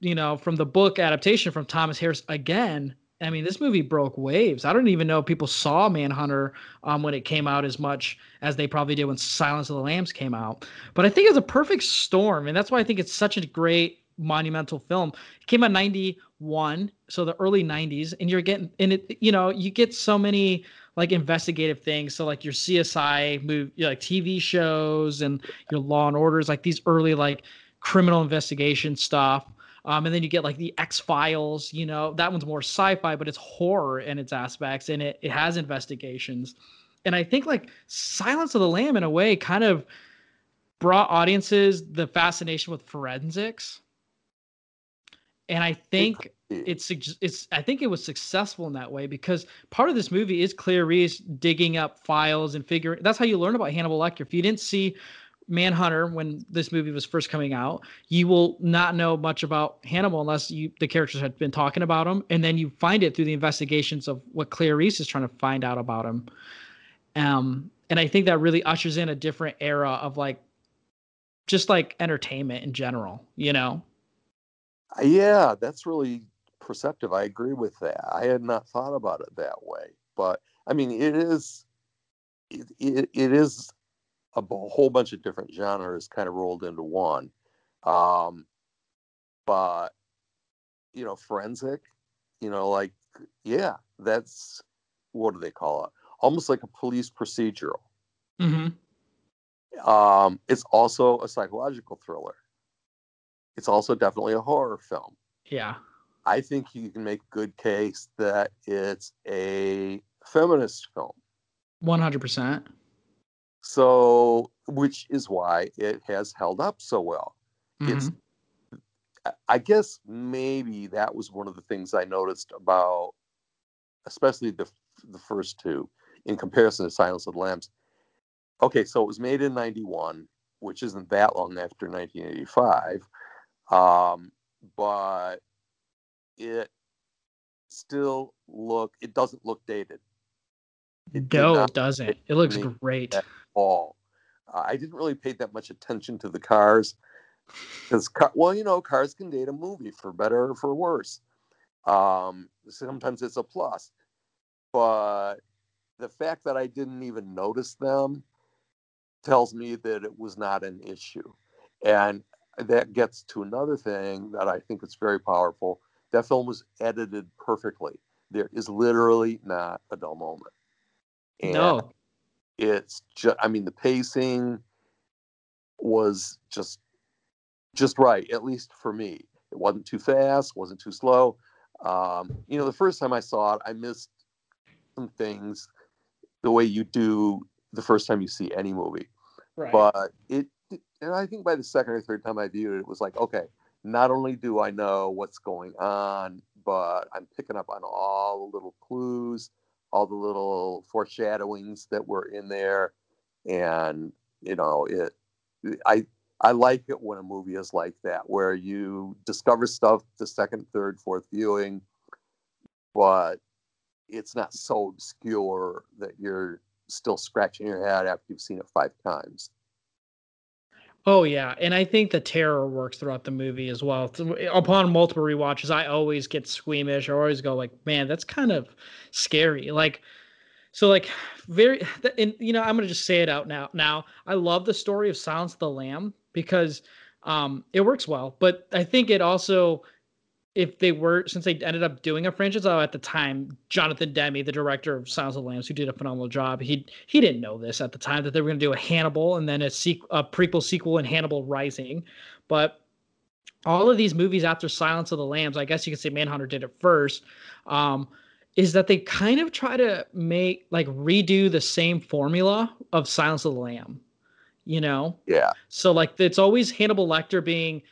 you know, from the book adaptation from Thomas Harris again. I mean, this movie broke waves. I don't even know if people saw Manhunter um, when it came out as much as they probably did when Silence of the Lambs came out. But I think it's a perfect storm, and that's why I think it's such a great monumental film. It came out 91, so the early 90s, and you're getting and it you know, you get so many like investigative things. So like your CSI movie like TV shows and your Law and Orders, like these early like criminal investigation stuff. Um, and then you get like the X Files, you know, that one's more sci-fi, but it's horror in its aspects and it, it has investigations. And I think like Silence of the Lamb in a way kind of brought audiences the fascination with forensics and I think it's it's I think it was successful in that way because part of this movie is Clarice digging up files and figuring. That's how you learn about Hannibal Lecter. If you didn't see Manhunter when this movie was first coming out, you will not know much about Hannibal unless you the characters had been talking about him, and then you find it through the investigations of what Clarice is trying to find out about him. Um, and I think that really ushers in a different era of like, just like entertainment in general, you know. Yeah, that's really perceptive. I agree with that. I had not thought about it that way, but I mean, it is, it, it, it is a whole bunch of different genres kind of rolled into one. Um, but you know, forensic, you know, like yeah, that's what do they call it? Almost like a police procedural. Mm-hmm. Um, it's also a psychological thriller. It's also definitely a horror film. Yeah. I think you can make good case that it's a feminist film. One hundred percent. So, which is why it has held up so well. It's, mm-hmm. I guess maybe that was one of the things I noticed about, especially the the first two, in comparison to Silence of the Lambs. Okay, so it was made in '91, which isn't that long after 1985, um, but it still look it doesn't look dated. did No, it doesn't. It looks great. at all. Uh, I didn't really pay that much attention to the cars because, car, well, you know, cars can date a movie for better or for worse. Um, sometimes it's a plus, but the fact that I didn't even notice them tells me that it was not an issue, and that gets to another thing that I think is very powerful. That film was edited perfectly. There is literally not a dull moment. And No. it's just i mean the pacing was just just right at least for me it wasn't too fast wasn't too slow um, you know the first time i saw it i missed some things the way you do the first time you see any movie Right. but it and i think by the second or third time i viewed it it was like okay not only do i know what's going on but i'm picking up on all the little clues all the little foreshadowings that were in there. And you know it i i like it when a movie is like that where you discover stuff the second third fourth viewing but it's not so obscure that you're still scratching your head after you've seen it five times Oh yeah, and I think the terror works throughout the movie as well. Upon multiple rewatches, I always get squeamish. I always go like, "Man, that's kind of scary." Like, so like very, and you know, I'm gonna just say it out now. Now, I love the story of Silence of the Lamb because um, it works well, but I think it also, if they were since they ended up doing a franchise oh, at the time, Jonathan Demme, the director of Silence of the Lambs, who did a phenomenal job, he he didn't know this at the time that they were going to do a Hannibal and then a, sequ- a prequel sequel in Hannibal Rising, but all of these movies after Silence of the Lambs, I guess you could say Manhunter did it first, um, is that they kind of try to make like redo the same formula of Silence of the Lamb, you know? yeah So like it's always Hannibal Lecter being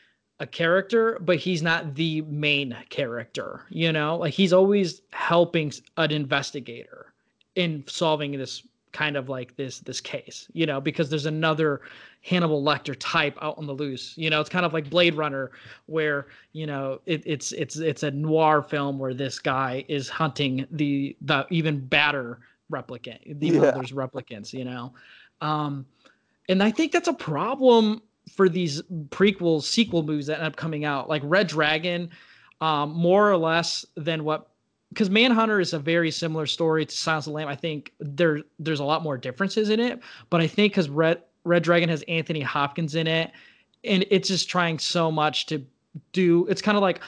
a character, but he's not the main character, you know? Like he's always helping an investigator in solving this kind of like this this case, you know, because there's another Hannibal Lecter type out on the loose. You know, it's kind of like Blade Runner where, you know, it, it's it's it's a noir film where this guy is hunting the the even badder replicant, even though Yeah. there's replicants, you know. Um and I think that's a problem for these prequel sequel movies that end up coming out, like Red Dragon, um, more or less than what because Manhunter is a very similar story to Silence of the Lamb. I think there there's a lot more differences in it, but I think because Red Red Dragon has Anthony Hopkins in it, and it's just trying so much to do. It's kind of like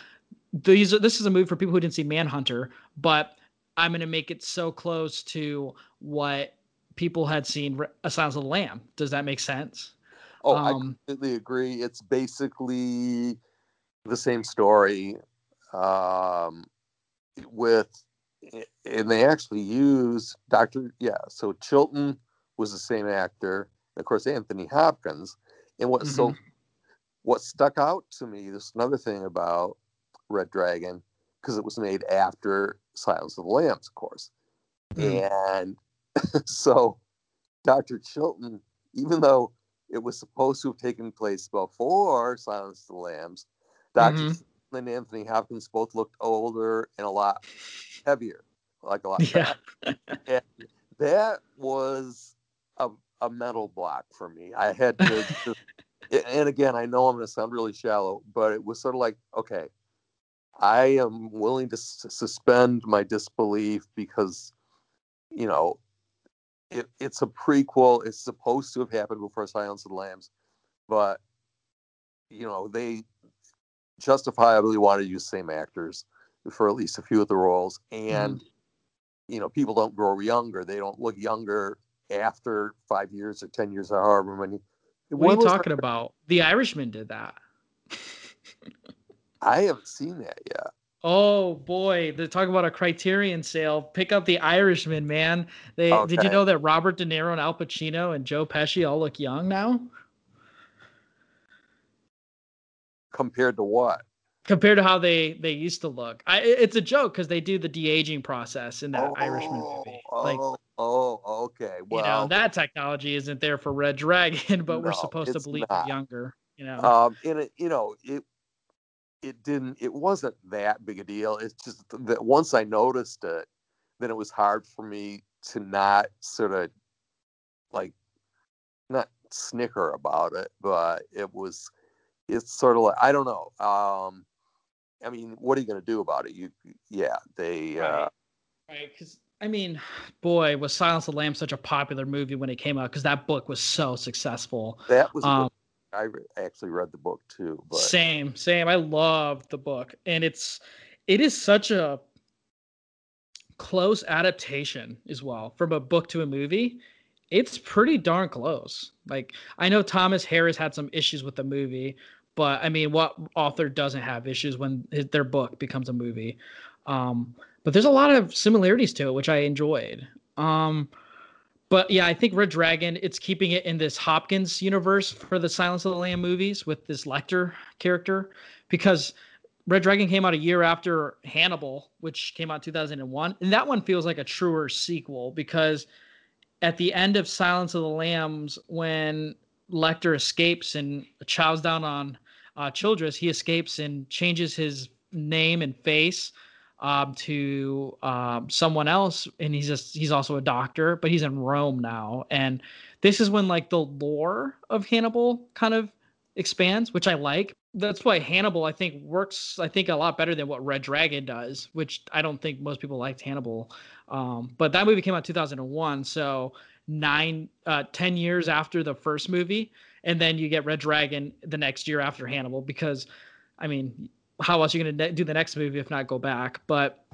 these. This is a movie for people who didn't see Manhunter, but I'm gonna make it so close to what people had seen A Silence of the Lamb. Does that make sense? Oh, Um, I completely agree. It's basically the same story, um, with, and they actually use Doctor. Yeah, so Chilton was the same actor, and of course Anthony Hopkins. And what so, Mhm. what stuck out to me? This is another thing about Red Dragon because it was made after Silence of the Lambs, of course. And *laughs* so Dr. Chilton, even though it was supposed to have taken place before Silence of the Lambs, doctor Mhm. and Anthony Hopkins both looked older and a lot heavier, like a lot Yeah. and that was a, a mental block for me. I had to, just, and again, I know I'm going to sound really shallow, but it was sort of like, okay, I am willing to s- suspend my disbelief because, you know, it, it's a prequel. It's supposed to have happened before Silence of the Lambs, but you know they justifiably wanted to use same actors for at least a few of the roles, and mm-hmm. you know people don't grow younger. They don't look younger after five years or ten years or however many. What When are you talking about? The Irishman did that. *laughs* I haven't seen that yet. Oh boy, they're talking about a Criterion sale. Pick up the Irishman, man. They did you know that Robert De Niro and Al Pacino and Joe Pesci all look young now Compared to what? compared to how they they used to look. I it's a joke because they do the de aging process in that Irishman movie. Like Oh, oh, okay. Well, you know that technology isn't there for Red Dragon, *laughs* but we're supposed to believe not. younger. You know. um and it you know it it didn't it wasn't that big a deal. It's just that once i noticed it then it was hard for me to not sort of like not snicker about it but it was it's sort of like i don't know um i mean what are you going to do about it? You yeah they uh Right, because I mean, boy, was Silence of the Lambs such a popular movie when it came out because that book was so successful. that was Um, good- i actually read the book too but Same, same. I love the book, and it's it is such a close adaptation as well from a book to a movie. It's pretty darn close. Like I know Thomas Harris had some issues with the movie, but I mean, what author doesn't have issues when his, their book becomes a movie? Um, but there's a lot of similarities to it, which I enjoyed. Um, but yeah, I think Red Dragon, it's keeping it in this Hopkins universe for the Silence of the Lamb movies with this Lecter character because Red Dragon came out a year after Hannibal, which came out in 2001. And that one feels like a truer sequel because at the end of Silence of the Lambs, when Lecter escapes and chows down on uh, Chilton, he escapes and changes his name and face um, to um, someone else, and he's just he's also a doctor, but he's in Rome now, and this is when like the lore of Hannibal kind of expands, which I like. That's why Hannibal I think works I think a lot better than what Red Dragon does, which I don't think most people liked Hannibal. Um, but that movie came out 2001, so nine uh 10 years after the first movie and then you get Red Dragon the next year after Hannibal because I mean how else are you going to ne- do the next movie if not go back but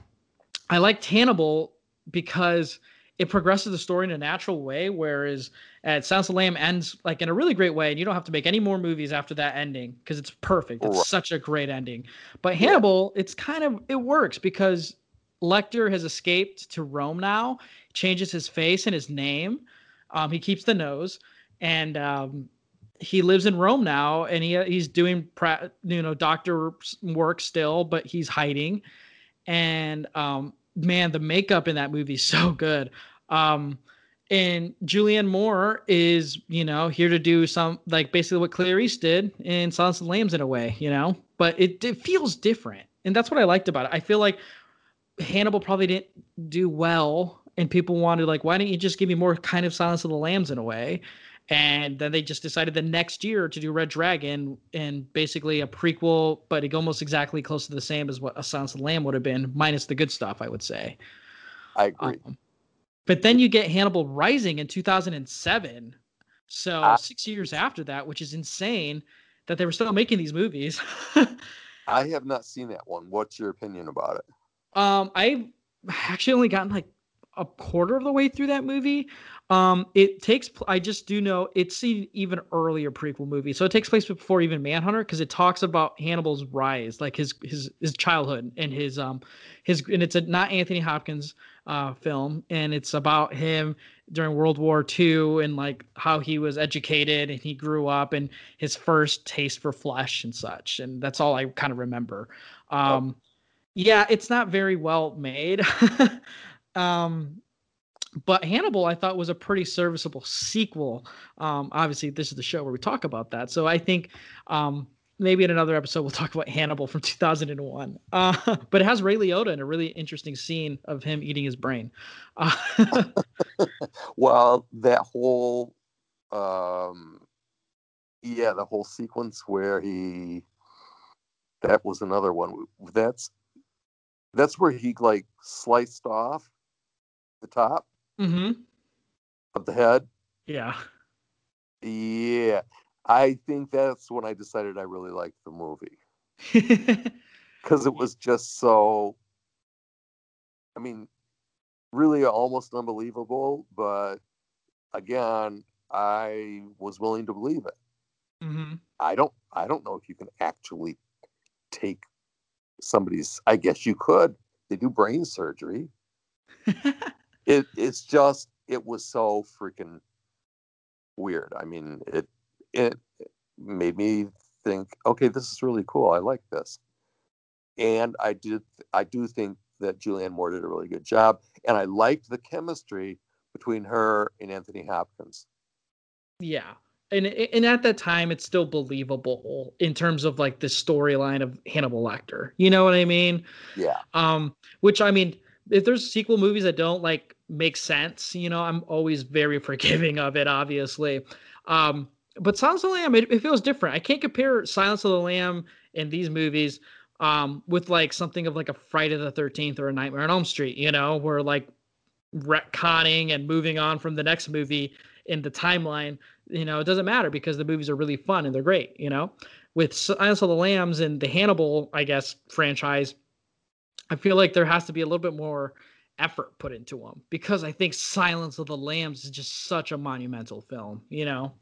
I liked Hannibal because it progresses the story in a natural way whereas at Silence of the Lamb ends like in a really great way and you don't have to make any more movies after that ending because it's perfect it's Right. such a great ending but Hannibal it's kind of it works because Lecter has escaped to Rome now, changes his face and his name. Um, he keeps the nose, and um, he lives in Rome now, and he he's doing pra- you know doctor work still, but he's hiding. And um, man, the makeup in that movie is *laughs* so good. Um, and Julianne Moore is, you know, here to do some like basically what Clarice did in Silence of the Lambs in a way, you know, but it, it feels different. And that's what I liked about it. I feel like Hannibal probably didn't do well, and people wanted like, why don't you just give me more kind of Silence of the Lambs in a way? And then they just decided the next year to do Red Dragon and basically a prequel, but it almost exactly close to the same as what a Silence of the Lamb would have been, minus the good stuff, I would say. I agree. Um, but then you get Hannibal Rising in 2007. So Ah. six years after that, which is insane that they were still making these movies. *laughs* I have not seen that one. What's your opinion about it? Um, I've actually only gotten like a quarter of the way through that movie. Um, it takes. I just do know it's an even earlier prequel movie, so it takes place before even Manhunter because it talks about Hannibal's rise, like his his his childhood and his um his and it's a not Anthony Hopkins uh film, and it's about him during World War II and like how he was educated and he grew up and his first taste for flesh and such, and that's all I kind of remember. Um, oh. yeah, it's not very well made. *laughs* um but Hannibal, I thought was a pretty serviceable sequel. Um, obviously, this is the show where we talk about that, so I think um, maybe in another episode we'll talk about Hannibal from *laughs* 2001. Uh, but it has Ray Liotta in a really interesting scene of him eating his brain. Uh, *laughs* *laughs* well, that whole, um, yeah, the whole sequence where he, that was another one. That's that's where he like sliced off the top mm-hmm. of the head. Yeah. Yeah. I think that's when I decided I really liked the movie. *laughs* Because it was just so, I mean, really almost unbelievable. But again, I was willing to believe it. Mm-hmm. I don't. I don't know if you can actually take somebody's. I guess you could. They do brain surgery. *laughs* it it's just it was so freaking weird. I mean, it it made me think, okay, this is really cool. I like this, and I did. I do think that Julianne Moore did a really good job, and I liked the chemistry between her and Anthony Hopkins. Yeah. And and at that time, it's still believable in terms of like the storyline of Hannibal Lecter. You know what I mean? Yeah. Um, which I mean, if there's sequel movies that don't like make sense, you know, I'm always very *laughs* forgiving of it, obviously. Um, but Silence of the Lamb, it, it, feels different. I can't compare Silence of the Lamb in these movies um, with like something of like a Friday the 13th or a Nightmare on Elm Street, you know, where like retconning and moving on from the next movie in the timeline, you know, it doesn't matter because the movies are really fun and they're great, you know. With Silence of the Lambs and the Hannibal, I guess, franchise, I feel like there has to be a little bit more effort put into them because I think Silence of the Lambs is just such a monumental film, you know.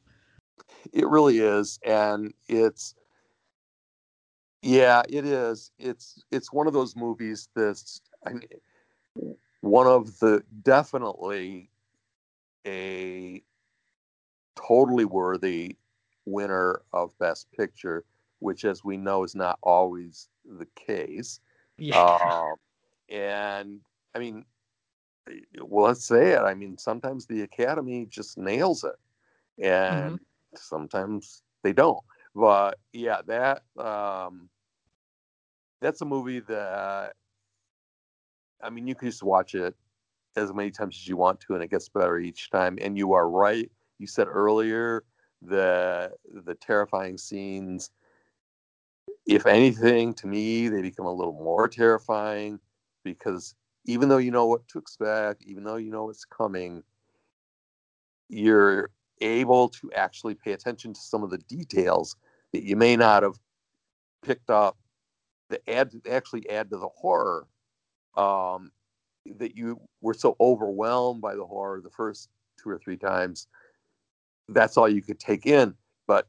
It really is and it's yeah, it is. It's it's one of those movies that's I mean, one of the definitely a totally worthy winner of best picture, which as we know is not always the case. Yeah. Um, and I mean, well, let's say it. I mean, sometimes the Academy just nails it, and mm-hmm. sometimes they don't. But yeah, that um, that's a movie that I mean, you can just watch it as many times as you want to, and it gets better each time. And you are right. You said earlier the the terrifying scenes if anything, to me, they become a little more terrifying because even though you know what to expect, even though you know what's coming, you're able to actually pay attention to some of the details that you may not have picked up that add actually add to the horror. Um, that you were so overwhelmed by the horror the first two or three times. That's all you could take in. But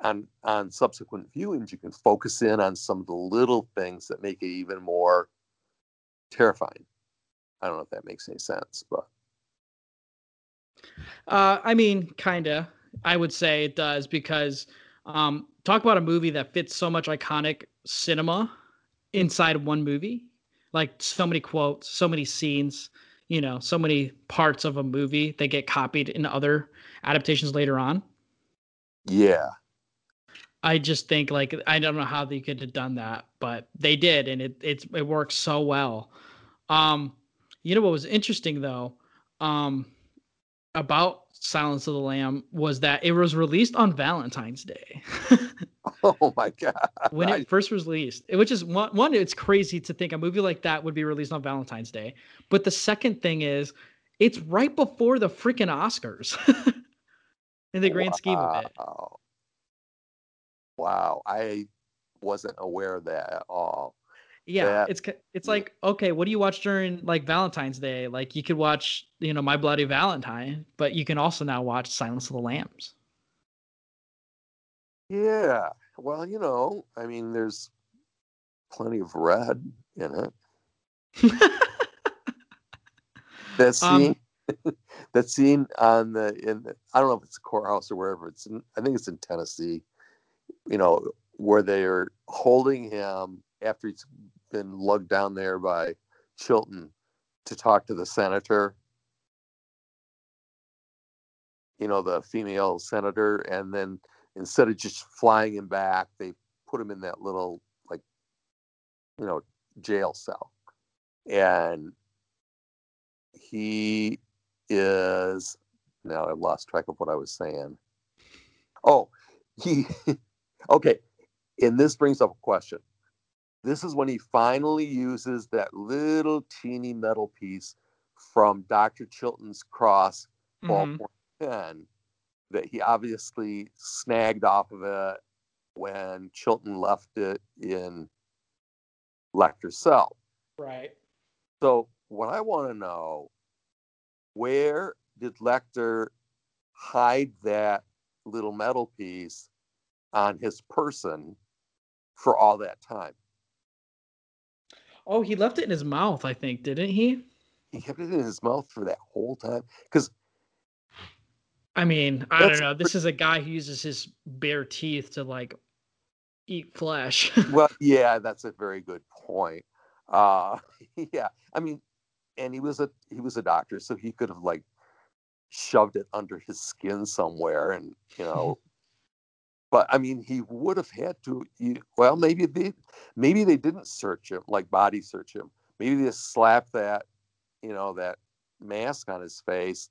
on on subsequent viewings you can focus in on some of the little things that make it even more terrifying i don't know if that makes any sense but. Uh, i mean kinda. I would say it does because um, talk about a movie that fits so much iconic cinema inside one movie. Like so many quotes so many scenes you know so many parts of a movie that get copied in other adaptations later on. Yeah. I just think like I don't know how they could have done that, but they did, and it it's it works so well. Um, you know what was interesting though, um, about Silence of the Lamb was that it was released on Valentine's Day. *laughs* oh my god! when it *laughs* first was released, which is one, one, it's crazy to think a movie like that would be released on Valentine's Day. But the second thing is, it's right before the freaking Oscars. *laughs* in the grand wow. scheme of it. Wow, I wasn't aware of that at all. Yeah, that- it's it's like okay, what do you watch during like Valentine's Day? Like you could watch, you know, My Bloody Valentine, but you can also now watch Silence of the Lambs. Yeah. Well, you know, I mean, there's plenty of red in it. *laughs* that um, scene, *laughs* that scene on the in the, I don't know if it's a courthouse or wherever it's in. I think it's in Tennessee. You know, where they are holding him after he's been lugged down there by Chilton to talk to the senator. You know, the female senator, and then instead of just flying him back, they put him in that little like, you know, jail cell, and he is now I've lost track of what I was saying. Oh, he *laughs* okay. And this brings up a question. This is when he finally uses that little teeny metal piece from Dr. Chilton's cross ballpoint mm-hmm. pen that he obviously snagged off of it when Chilton left it in Lecter's cell. Right. So what I want to know, where did Lecter hide that little metal piece on his person for all that time? Oh, he left it in his mouth, I think, didn't he? He kept it in his mouth for that whole time because I mean, I don't know. This is a guy who uses his bare teeth to like eat flesh. *laughs* well, yeah, that's a very good point. Uh, *laughs* yeah, I mean, and he was a he was a doctor, so he could have like shoved it under his skin somewhere, and you know. But I mean, he would have had to. You, well, maybe they maybe they didn't search him like body search him. Maybe they just slapped that, you know, that mask on his face,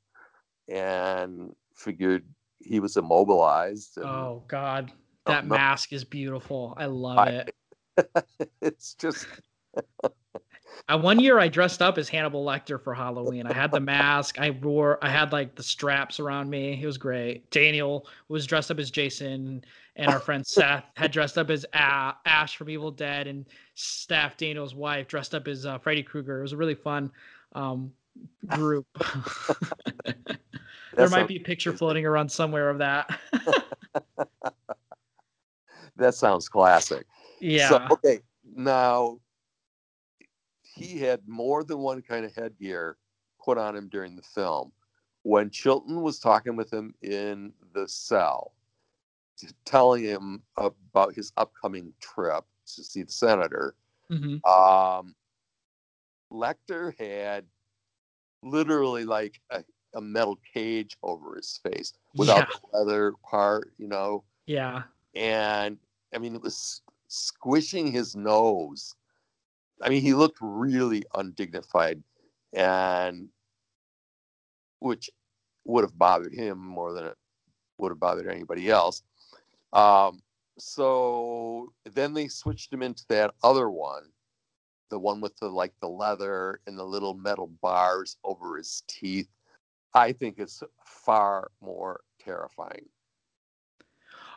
and figured he was immobilized. And, oh God, that no. mask is beautiful. I love I- it. *laughs* it's just Uh, one year I dressed up as Hannibal Lecter for Halloween. I had the mask. I wore. I had like the straps around me. It was great. Daniel was dressed up as Jason, and our friend Seth had dressed up as Ash from Evil Dead, and Staff Daniel's wife dressed up as uh, Freddy Krueger. It was a really fun um, group. *laughs* there might be a picture floating around somewhere of that. *laughs* that sounds classic. yeah. So okay, now he had more than one kind of headgear put on him during the film. When Chilton was talking with him in the cell, telling him about his upcoming trip to see the senator, Mhm. um, Lecter had literally like a, a metal cage over his face without Yeah. the leather part, you know Yeah. and I mean, it was squishing his nose. I mean, he looked really undignified, and which would have bothered him more than it would have bothered anybody else. Um, so then they switched him into that other one, the one with the like the leather and the little metal bars over his teeth. I think it's far more terrifying.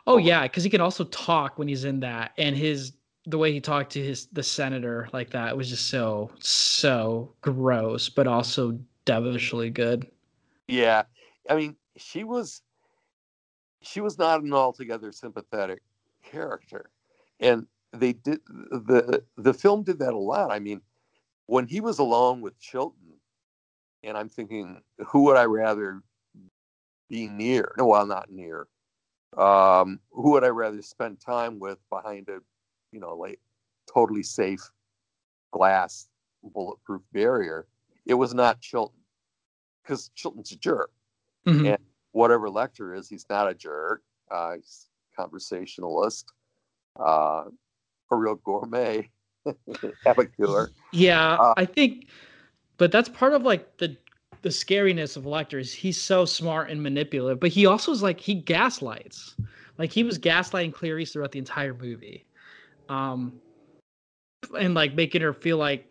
Oh yeah, because he can also talk when he's in that, and his the way he talked to his the senator like that was just so so gross, but also devilishly good. Yeah, I mean, she was she was not an altogether sympathetic character, and they did the the film did that a lot. I mean, when he was alone with Chilton, and I'm thinking, who would I rather be near? No, well, not near. Um, who would I rather spend time with behind a, you know, like totally safe glass bulletproof barrier? It was not Chilton because Chilton's a jerk. Mhm. And whatever Lecter is, he's not a jerk. Uh, he's a conversationalist, uh, *laughs* a real gourmet, epicure. Yeah, Uh, I think, but that's part of like the the scariness of Lecter is he's so smart and manipulative, but he also is like he gaslights. Like he was gaslighting Clarice throughout the entire movie, um, and like making her feel like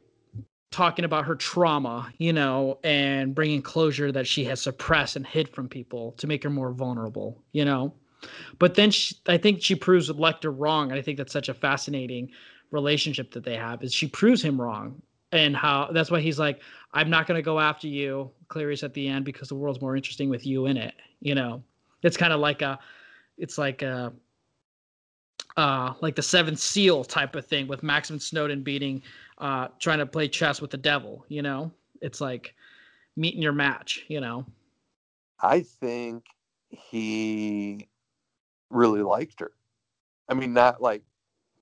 talking about her trauma, you know, and bringing closure that she has suppressed and hid from people to make her more vulnerable, you know. But then she, I think she proves Lecter wrong, and I think that's such a fascinating relationship that they have is she proves him wrong and how that's why he's like i'm not going to go after you clarice at the end because the world's more interesting with you in it you know it's kind of like a it's like a uh like the seventh seal type of thing with Max von Sydow beating uh trying to play chess with the devil you know it's like meeting your match you know I think he really liked her. I mean, not like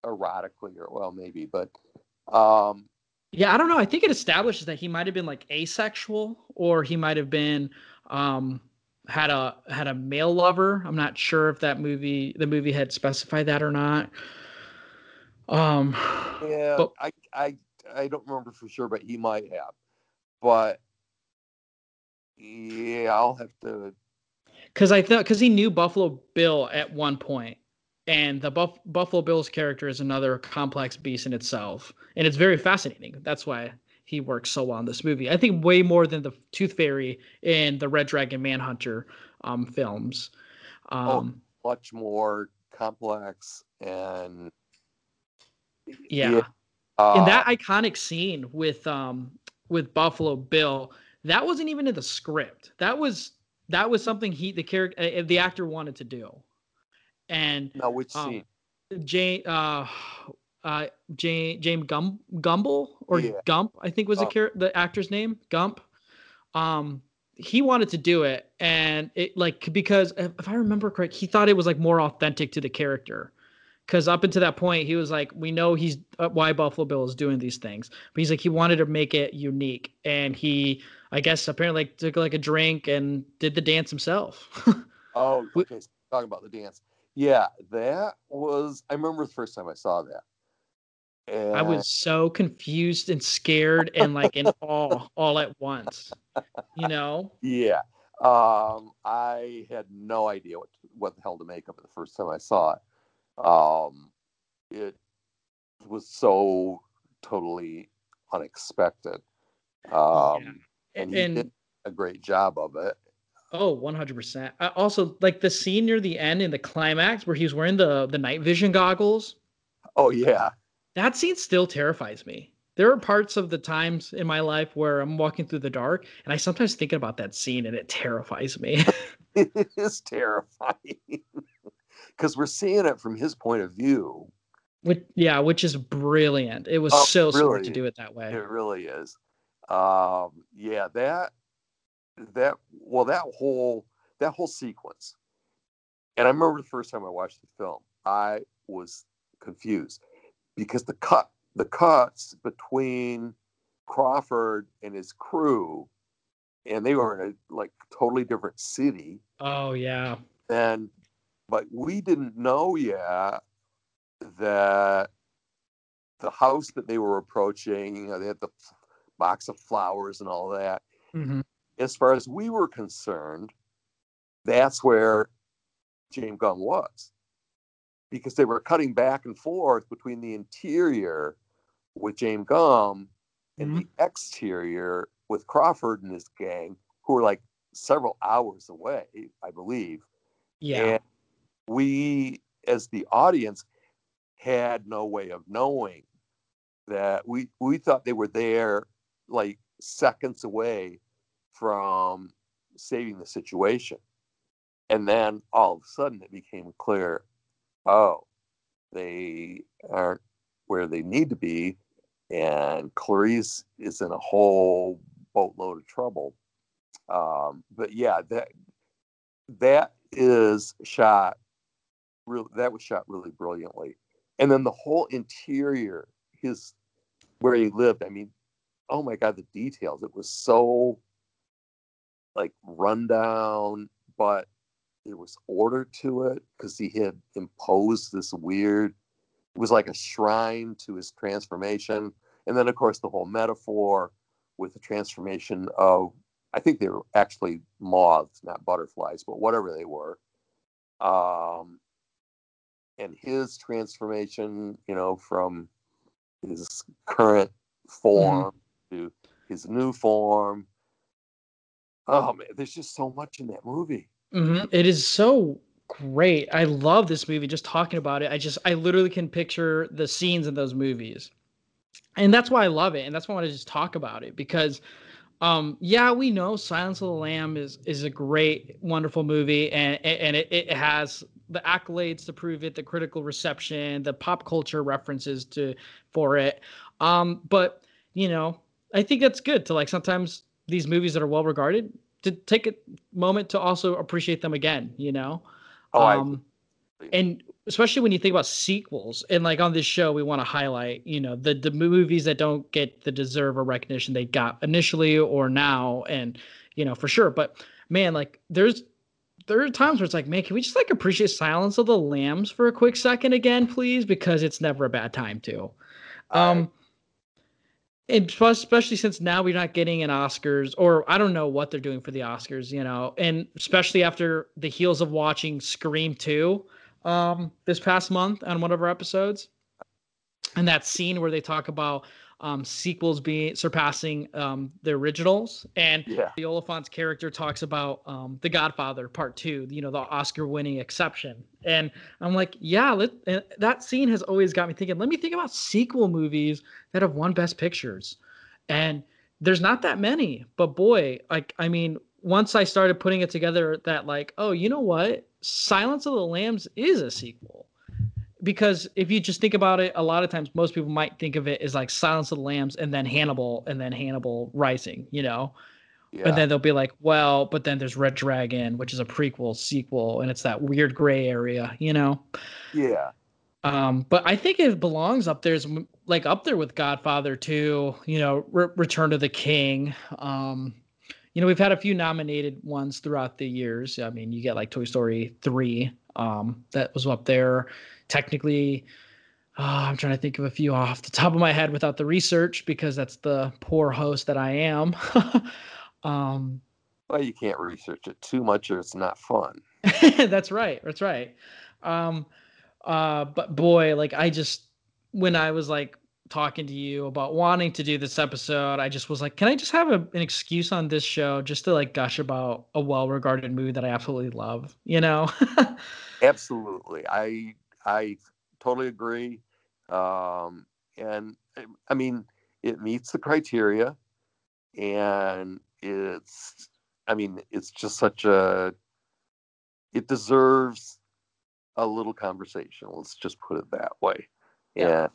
erotically or well, maybe, but um, yeah, I don't know. I think it establishes that he might have been like asexual, or he might have been um, had a had a male lover. I'm not sure if that movie the movie had specified that or not. Um, yeah, but, I I I don't remember for sure, but he might have. But yeah, I'll have to. Because I thought because he knew Buffalo Bill at one point, and the Buff- Buffalo Bill's character is another complex beast in itself, and it's very fascinating. That's why he works so well in this movie. I think way more than the Tooth Fairy and the Red Dragon Manhunter um, films. Um, oh, much more complex and yeah. yeah. Uh, Uh, that iconic scene with um with Buffalo Bill, that wasn't even in the script. That was that was something he the character uh, the actor wanted to do. And now which um, scene? Jane uh uh James Gumb Gumble or Yeah. Gump, I think was the Gump. char- the actor's name, Gump. Um he wanted to do it and it like because if I remember correct, he thought it was like more authentic to the character. Cause up until that point, he was like, we know he's uh, why Buffalo Bill is doing these things, but he's like, he wanted to make it unique, and he, I guess, apparently like, took like a drink and did the dance himself. *laughs* Oh, okay. So talking about the dance. Yeah, that was. I remember the first time I saw that. And I was so confused and scared and like in awe all at once. You know? Yeah. Um, I had no idea what what the hell to make of it the first time I saw it. Um, it was so totally unexpected. Um, and he And- did a great job of it. Oh, 100%. I also like the scene near the end in the climax where he's wearing the the night vision goggles. Oh yeah. That scene still terrifies me. There are parts of the times in my life where I'm walking through the dark and I sometimes think about that scene and it terrifies me. *laughs* *laughs* it is terrifying *laughs* because we're seeing it from his point of view. which, yeah, which is brilliant. It was Oh, so smart to do it that way. It really is. Um, yeah, that that well, that whole that whole sequence. And I remember the first time I watched the film, I was confused because the cut the cuts between Crawford and his crew, and they were in a like totally different city. Oh yeah. And but we didn't know yet that the house that they were approaching, you know, they had the box of flowers and all that. Mhm. As far as we were concerned, that's where James Gumb was. Because they were cutting back and forth between the interior with James Gumb and mm-hmm. the exterior with Crawford and his gang, who were like several hours away, I believe. Yeah. And we, as the audience, had no way of knowing that we we thought they were there like seconds away from saving the situation. And then all of a sudden it became clear, oh, they aren't where they need to be. And Clarice is in a whole boatload of trouble. Um, but yeah, that that is shot really that was shot really brilliantly. And then the whole interior, his where he lived, I mean, oh my god, the details. It was so like rundown, but there was order to it because he had imposed this weird it was like a shrine to his transformation. And then of course the whole metaphor with the transformation of I think they were actually moths, not butterflies, but whatever they were. Um, and his transformation, you know, from his current form to his new form. Oh man, there's just so much in that movie. Mhm. It is so great. I love this movie. Just talking about it, I just I literally can picture the scenes in those movies, and that's why I love it, and that's why I want to just talk about it because, um, yeah, we know Silence of the Lamb is is a great, wonderful movie, and and it, it has the accolades to prove it, the critical reception, the pop culture references to for it. Um, but you know, I think that's good to like sometimes these movies that are well regarded to take a moment to also appreciate them again. You know. Oh, um, and especially when you think about sequels and like on this show we want to highlight you know the the movies that don't get the deserve or recognition they got initially or now and you know for sure but man like there's there are times where it's like man can we just like appreciate silence of the lambs for a quick second again please because it's never a bad time to um and especially since now we're not getting an Oscars, or I don't know what they're doing for the Oscars, you know, and especially after the heels of watching Scream 2 um, this past month on one of our episodes, and that scene where they talk about um, sequels being surpassing um, the originals, and yeah. the Olyphant's character talks about um, The Godfather Part Two, you know, the Oscar-winning exception, and I'm like, yeah, let, that scene has always got me thinking. Let me think about sequel movies that have won Best Pictures, and there's not that many, but boy, like I mean, once I started putting it together, that like, oh, you know what, Silence of the Lambs is a sequel because if you just think about it, a lot of times most people might think of it as like Silence of the Lambs and then Hannibal and then Hannibal Rising, you know. Yeah. And then they'll be like, well, but then there's Red Dragon, which is a prequel sequel, and it's that weird gray area, you know. Yeah. Um, but I think it belongs up there, like up there with Godfather 2, you know, Re- Return to the King. Um, you know, we've had a few nominated ones throughout the years. I mean, you get like Toy Story 3, um, that was up there. Technically uh, i'm trying to think of a few off the top of my head without the research because that's the poor host that i am. *laughs* Um, well you can't research it too much or it's not fun. *laughs* That's right that's right. Um, uh, but boy like i just when i was like talking to you about wanting to do this episode i just was like can i just have a, an excuse on this show just to like gush about a well-regarded movie that i absolutely love you know *laughs* absolutely i I totally agree. Um, and I mean, it meets the criteria, and it's, I mean, it's just such a, it deserves a little conversation. Let's just put it that way. Yeah. And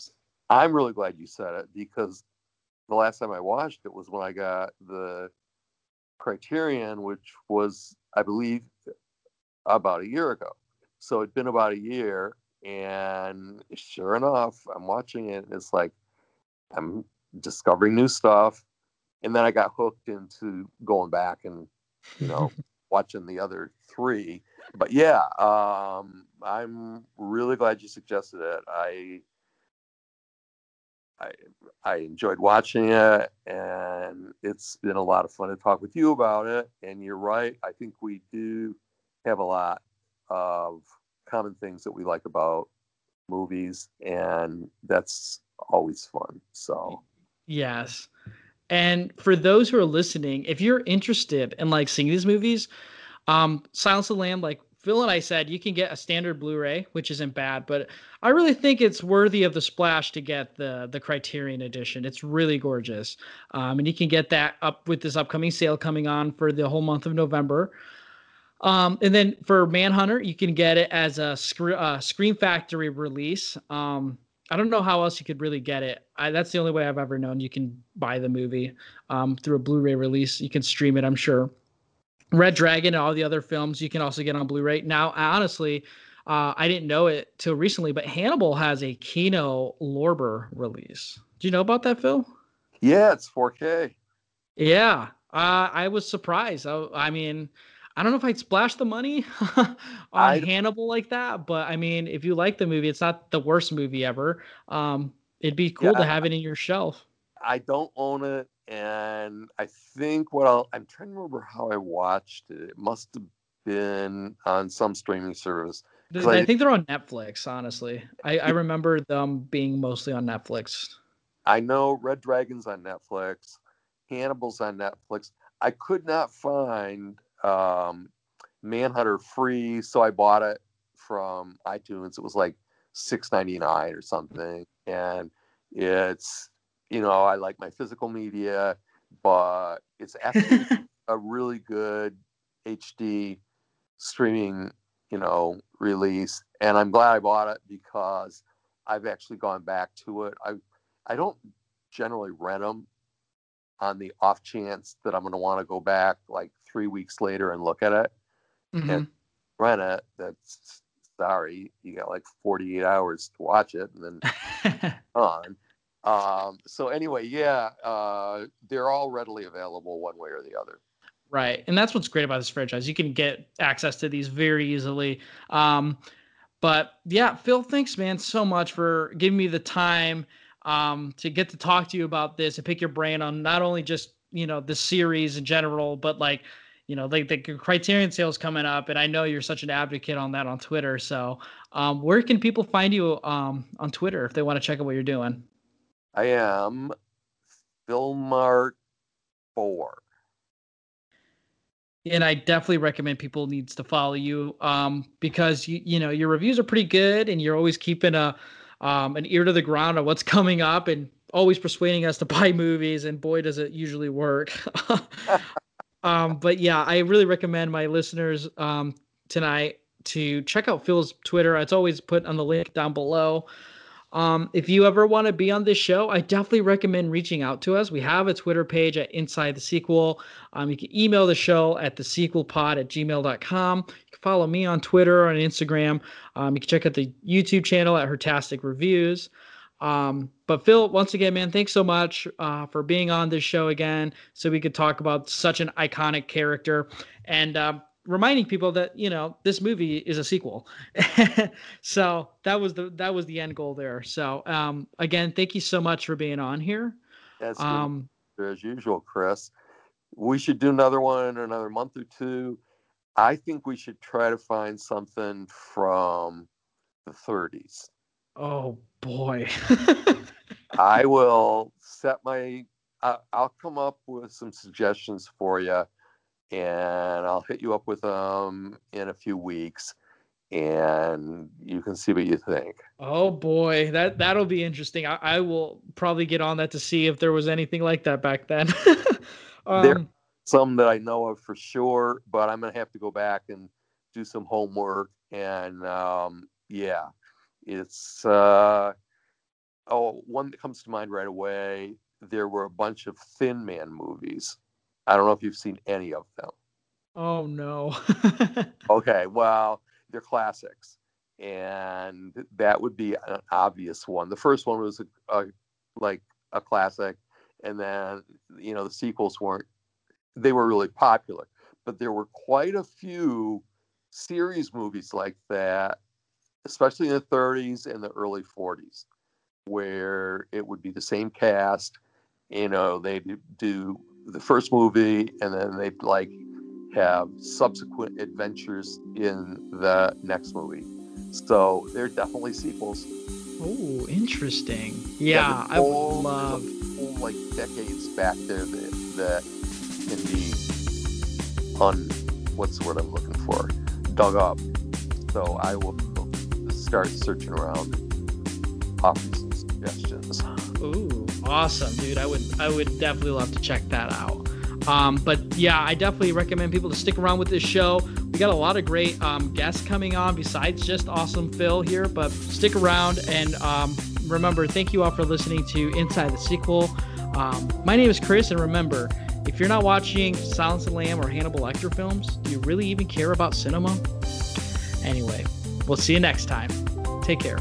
I'm really glad you said it because the last time I watched it was when I got the Criterion, which was, I believe, about a year ago. So it'd been about a year, and sure enough, I'm watching it. And it's like I'm discovering new stuff, and then I got hooked into going back and you know *laughs* watching the other three. But yeah, um, I'm really glad you suggested it. I I I enjoyed watching it, and it's been a lot of fun to talk with you about it. And you're right. I think we do have a lot of common things that we like about movies, and that's always fun. So, yes. And for those who are listening, if you're interested in like seeing these movies, um, Silence of the Lamb, like Phil and I said, you can get a standard Blu-ray, which isn't bad, but I really think it's worthy of the splash to get the the Criterion edition. It's really gorgeous, um, and you can get that up with this upcoming sale coming on for the whole month of November. Um, and then for Manhunter, you can get it as a scre- uh, Scream Factory release. Um, I don't know how else you could really get it. I, that's the only way I've ever known you can buy the movie um, through a Blu-ray release. You can stream it, I'm sure. Red Dragon and all the other films you can also get on Blu-ray. Now, honestly, uh, I didn't know it till recently, but Hannibal has a Kino Lorber release. Do you know about that, Phil? Yeah, it's 4K. Yeah, uh, I was surprised. I, I mean, I don't know if I'd splash the money *laughs* on I, Hannibal like that, but I mean, if you like the movie, it's not the worst movie ever. Um, it'd be cool yeah, to have it in your shelf. I don't own it, and I think what I'll, I'm trying to remember how I watched it. It must have been on some streaming service. I, I, think they're on Netflix. Honestly, I, I remember them being mostly on Netflix. I know Red Dragon's on Netflix. Hannibal's on Netflix. I could not find um, Manhunter free, so I bought it from iTunes. It was like six ninety nine or something, and it's you know I like my physical media, but it's actually *laughs* a really good HD streaming you know release, and I'm glad I bought it because I've actually gone back to it. I I don't generally rent them on the off chance that I'm going to want to go back like three weeks later and look at it Mm-hmm. and rent it. That's sorry, you got like 48 hours to watch it and then *laughs* on. Um, so anyway, yeah, uh, they're all readily available one way or the other. Right. And that's what's great about this franchise. You can get access to these very easily. Um, but yeah, Phil, thanks, man, so much for giving me the time um, to get to talk to you about this and pick your brain on not only just, you know, the series in general, but like, you know, like the Criterion sales coming up. And I know you're such an advocate on that on Twitter. So um, where can people find you um, on Twitter if they want to check out what you're doing? I am Philmart 4. and I definitely recommend people needs to follow you um, because you you know your reviews are pretty good and you're always keeping a um, an ear to the ground on what's *laughs* coming up and always persuading us to buy movies and boy does it usually work. *laughs* um, but yeah, I really recommend my listeners um, tonight to check out Phil's Twitter. It's always put on the link down below. Um, if you ever want to be on this show, I definitely recommend reaching out to us. We have a Twitter page at Inside the Sequel. Um, you can email the show at the sequelpod at gmail.com. You can follow me on Twitter or on Instagram. Um, you can check out the YouTube channel at Hertastic Reviews. Um, but Phil, once again, man, thanks so much uh, for being on this show again, so we could talk about such an iconic character and um, reminding people that you know this movie is a sequel. *laughs* so that was the that was the end goal there. So um, again, thank you so much for being on here. As, Um, as usual, Chris. We should do another one in another month or two. I think we should try to find something from the 30s. Oh boy. *laughs* I will set my. I I'll come up with some suggestions for you, and I'll hit you up with them in a few weeks, and you can see what you think. Oh boy, that that'll be interesting. I, I will probably get on that to see if there was anything like that back then. *laughs* there um, some that I know of for sure, but I'm gonna have to go back and do some homework. And um, yeah, it's uh, oh one that comes to mind right away. There were a bunch of Thin Man movies. I don't know if you've seen any of them. oh no. *laughs* Okay, well, they're classics, and that would be an obvious one. The first one was a, a like a classic, and then you know the sequels weren't. They were really popular, but there were quite a few series movies like that, especially in the 30s and the early 40s, where it would be the same cast. You know, they do the first movie, and then they'd like have subsequent adventures in the next movie. So they're definitely sequels. oh, interesting. Yeah, there's I would love. whole, like decades back there that, that can be un what's the word I'm looking for dug up. So I will start searching around, offering some suggestions. Ooh, awesome, dude. I would I would definitely love to check that out. Um, but yeah, I definitely recommend people to stick around with this show. We got a lot of great um, guests coming on besides just awesome Phil here, but stick around and um, remember, thank you all for listening to Inside the Sequel. Um, my name is Chris, and remember, if you're not watching Silence of the Lamb or Hannibal Lecter films, do you really even care about cinema? Anyway, we'll see you next time. Take care.